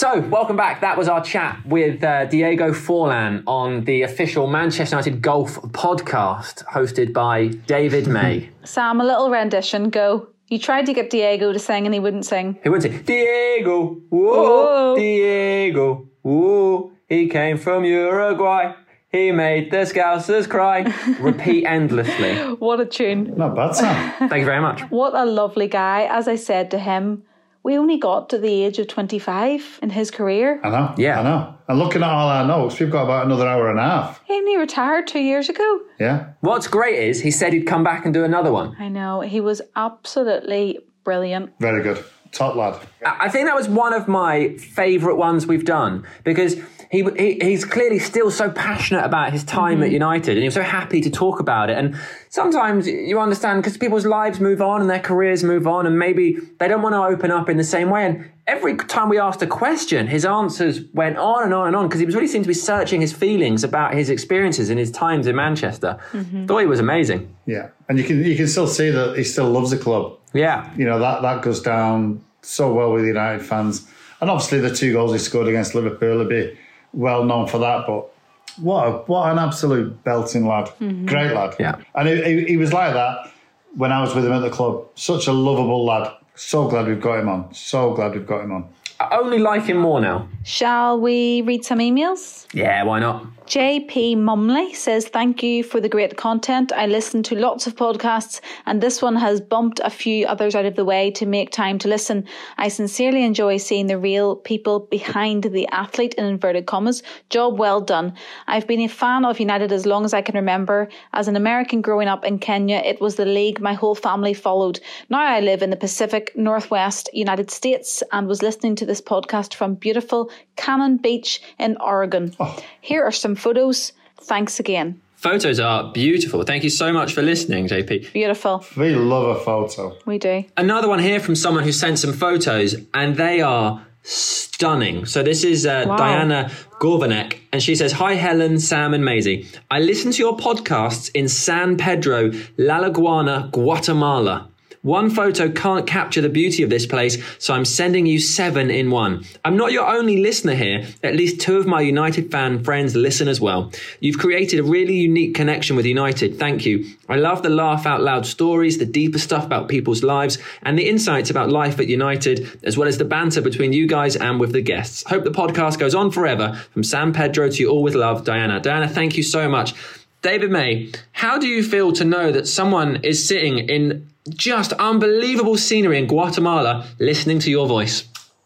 So, welcome back. That was our chat with uh, Diego Forlan on the official Manchester United Golf podcast hosted by David May. Sam, a little rendition. Go. You tried to get Diego to sing and he wouldn't sing. He would say, Diego, whoa, Whoa. Diego, whoa, he came from Uruguay. He made the Scousers cry. Repeat endlessly. What a tune. Not bad, Sam. Thank you very much. What a lovely guy. As I said to him, we only got to the age of 25 in his career. I know. Yeah. I know. And looking at all our notes, we've got about another hour and a half. He only retired two years ago. Yeah. What's great is he said he'd come back and do another one. I know. He was absolutely brilliant. Very good. Top lad. I I think that was one of my favourite ones we've done because he, he he's clearly still so passionate about his time at mm-hmm. United and he was so happy to talk about it. And sometimes you understand because people's lives move on and their careers move on and maybe they don't want to open up in the same way. And every time we asked a question, his answers went on and on and on because he was really seemed to be searching his feelings about his experiences and his times in Manchester. Mm-hmm. Thought he was amazing. Yeah. And you can you can still see that he still loves the club. Yeah. You know, that, that goes down so well with United fans. And obviously the two goals he scored against Liverpool will be well known for that. But what a, what an absolute belting lad. Mm-hmm. Great lad. Yeah. And he, he, he was like that when I was with him at the club. Such a lovable lad. So glad we've got him on. So glad we've got him on. I only like him more now. Shall we read some emails? Yeah, why not? JP Mumley says, Thank you for the great content. I listen to lots of podcasts, and this one has bumped a few others out of the way to make time to listen. I sincerely enjoy seeing the real people behind the athlete, in inverted commas. Job well done. I've been a fan of United as long as I can remember. As an American growing up in Kenya, it was the league my whole family followed. Now I live in the Pacific Northwest United States and was listening to this podcast from beautiful Cannon Beach in Oregon. Here are some photos. Thanks again. Photos are beautiful. Thank you so much for listening, JP. Beautiful. We love a photo. We do. Another one here from someone who sent some photos, and they are stunning. So this is uh, Wow. Diana Gorvanek, and she says, "Hi Helen, Sam, and Maisie. I listen to your podcasts in San Pedro, La Laguna, Guatemala." One photo can't capture the beauty of this place, so I'm sending you seven in one. I'm not your only listener here. At least two of my United fan friends listen as well. You've created a really unique connection with United. Thank you. I love the laugh out loud stories, the deeper stuff about people's lives, and the insights about life at United, as well as the banter between you guys and with the guests. Hope the podcast goes on forever. From San Pedro to you all with love, Diana. Diana, thank you so much. David May, how do you feel to know that someone is sitting in just unbelievable scenery in Guatemala listening to your voice?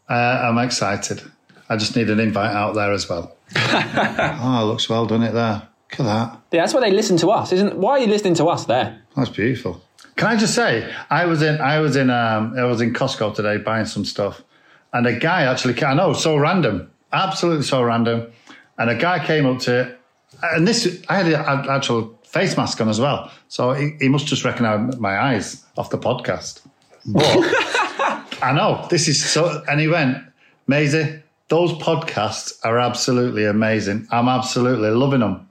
Uh, I'm excited. I just need an invite out there as well. oh, it looks well done it there. Look at that. Yeah, that's why they listen to us, isn't? Why are you listening to us there? That's beautiful. Can I just say, I was in, I was in, um, I was in Costco today buying some stuff, and a guy actually, I know, so random, absolutely so random, and a guy came up to, and this, I had an actual face mask on as well, so he, he must just recognise my eyes off the podcast. But I know this is so, and he went, Maisie, those podcasts are absolutely amazing. I'm absolutely loving them.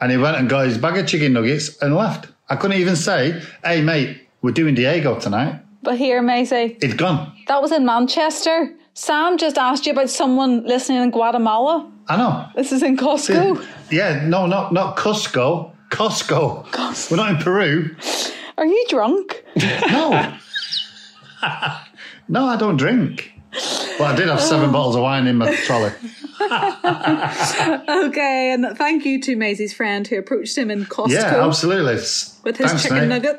And he went and got his bag of chicken nuggets and left. I couldn't even say, hey, mate, we're doing Diego tonight. But here, Maisie, He'd gone. that was in Manchester. Sam just asked you about someone listening in Guatemala. I know. This is in Costco. Yeah, no, not not Costco. Costco. We're not in Peru. Are you drunk? No. no, I don't drink. Well, I did have seven oh. bottles of wine in my trolley. okay, and thank you to Maisie's friend who approached him in Costco Yeah, absolutely. with his Thanks, chicken mate. Anybody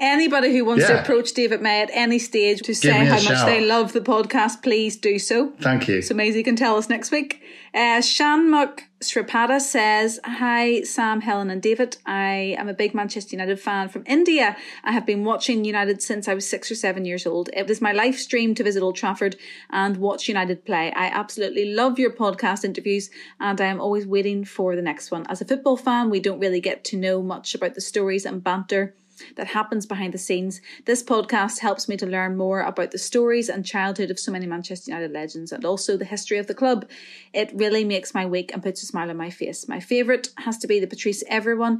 Anybody who wants to approach David May at any stage to say me a how much they love the podcast, please do so. Thank you. So Maisie can tell us next week. Uh, Shanmukh Sripada says, Hi, Sam, Helen, and David. I am a big Manchester United fan from India. I have been watching United since I was six or seven years old. It was my life stream to visit Old Trafford and watch United play. I absolutely love your podcast interviews and I am always waiting for the next one. As a football fan, we don't really get to know much about the stories and banter that happens behind the scenes. This podcast helps me to learn more about the stories and childhood of so many Manchester United legends and also the history of the club. It really makes my week and puts a smile on my face. My favourite has to be the Patrice Evra.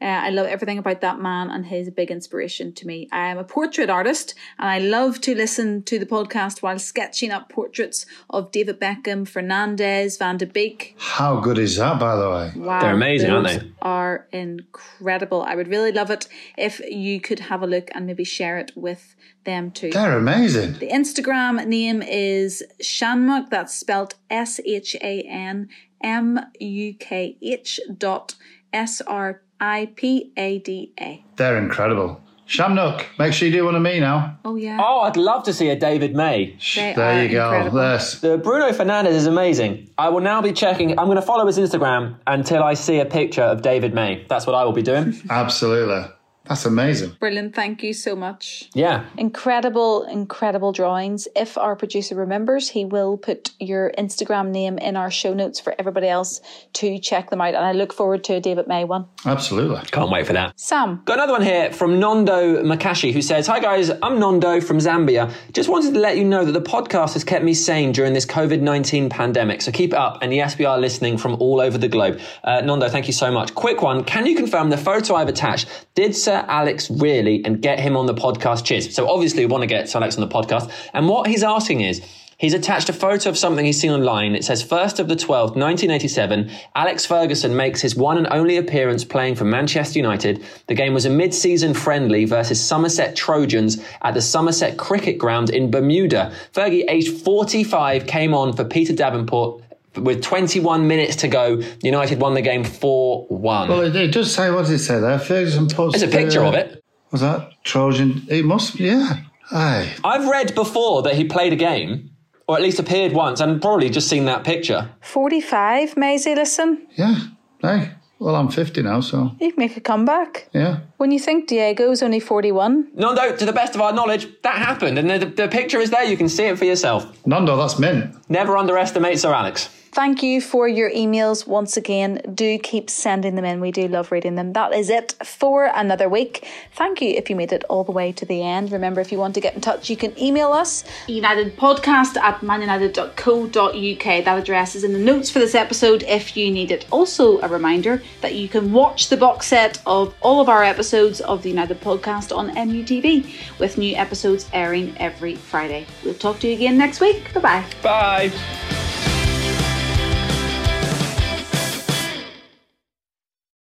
Uh, I love everything about that man and he's a big inspiration to me. I am a portrait artist and I love to listen to the podcast while sketching up portraits of David Beckham, Fernandes, Van de Beek, How good is that, by the way? Wow, They're amazing, aren't they? Are incredible. I would really love it if you could have a look and maybe share it with them too. They're amazing. The Instagram name is Shanmukh. That's spelled S H A N M U K H dot S R I P A D A. They're incredible. Shamnook, make sure you do one of me now. Oh yeah. Oh, I'd love to see a David May. They there you go. incredible. There's The Bruno Fernandes is amazing. I will now be checking. I'm going to follow his Instagram until I see a picture of David May. That's what I will be doing. absolutely. That's amazing. Brilliant. Thank you so much. Yeah. Incredible, incredible drawings. If our producer remembers, he will put your Instagram name in our show notes for everybody else to check them out. And I look forward to a David May one. Absolutely. Can't wait for that. Sam. Got another one here from Nondo Makashi who says, Hi guys, I'm Nondo from Zambia. Just wanted to let you know that the podcast has kept me sane during this COVID 19 pandemic. So keep it up. And yes, we are listening from all over the globe. Uh, Nondo, thank you so much. Quick one. Can you confirm the photo I've attached? Did Alex really and get him on the podcast? Cheers. So obviously we want to get Alex on the podcast. And what he's asking is, He's attached a photo of something he's seen online. It says, 1st of the 12th, 1987, Alex Ferguson makes his one and only appearance playing for Manchester United. The game was a mid-season friendly versus Somerset Trojans at the Somerset Cricket Ground in Bermuda. Fergie, aged 45, came on for Peter Davenport with 21 minutes to go. United won the game 4-1. Well, it, it does say, what does it say there? Ferguson post. There's a picture of it. Was that Trojan? It must, yeah. Aye. I've read before that he played a game, or at least appeared once, and probably just seen that picture. 45, Maisie, listen. Yeah. Hey. Well, I'm 50 now, so You can make a comeback. yeah. When you think Diego's only 41, No, no, to the best of our knowledge, that happened, and the, the picture is there. You can see it for yourself. Nando, that's mint. Never underestimate Sir Alex. Thank you for your emails once again. Do keep sending them in. We do love reading them. That is it for another week. Thank you if you made it all the way to the end. Remember, if you want to get in touch, you can email us unitedpodcast at manunited.co.uk. That address is in the notes for this episode if you need it. Also, a reminder that you can watch the box set of all of our episodes of the United Podcast on MUTV with new episodes airing every Friday. We'll talk to you again next week. Bye bye. Bye.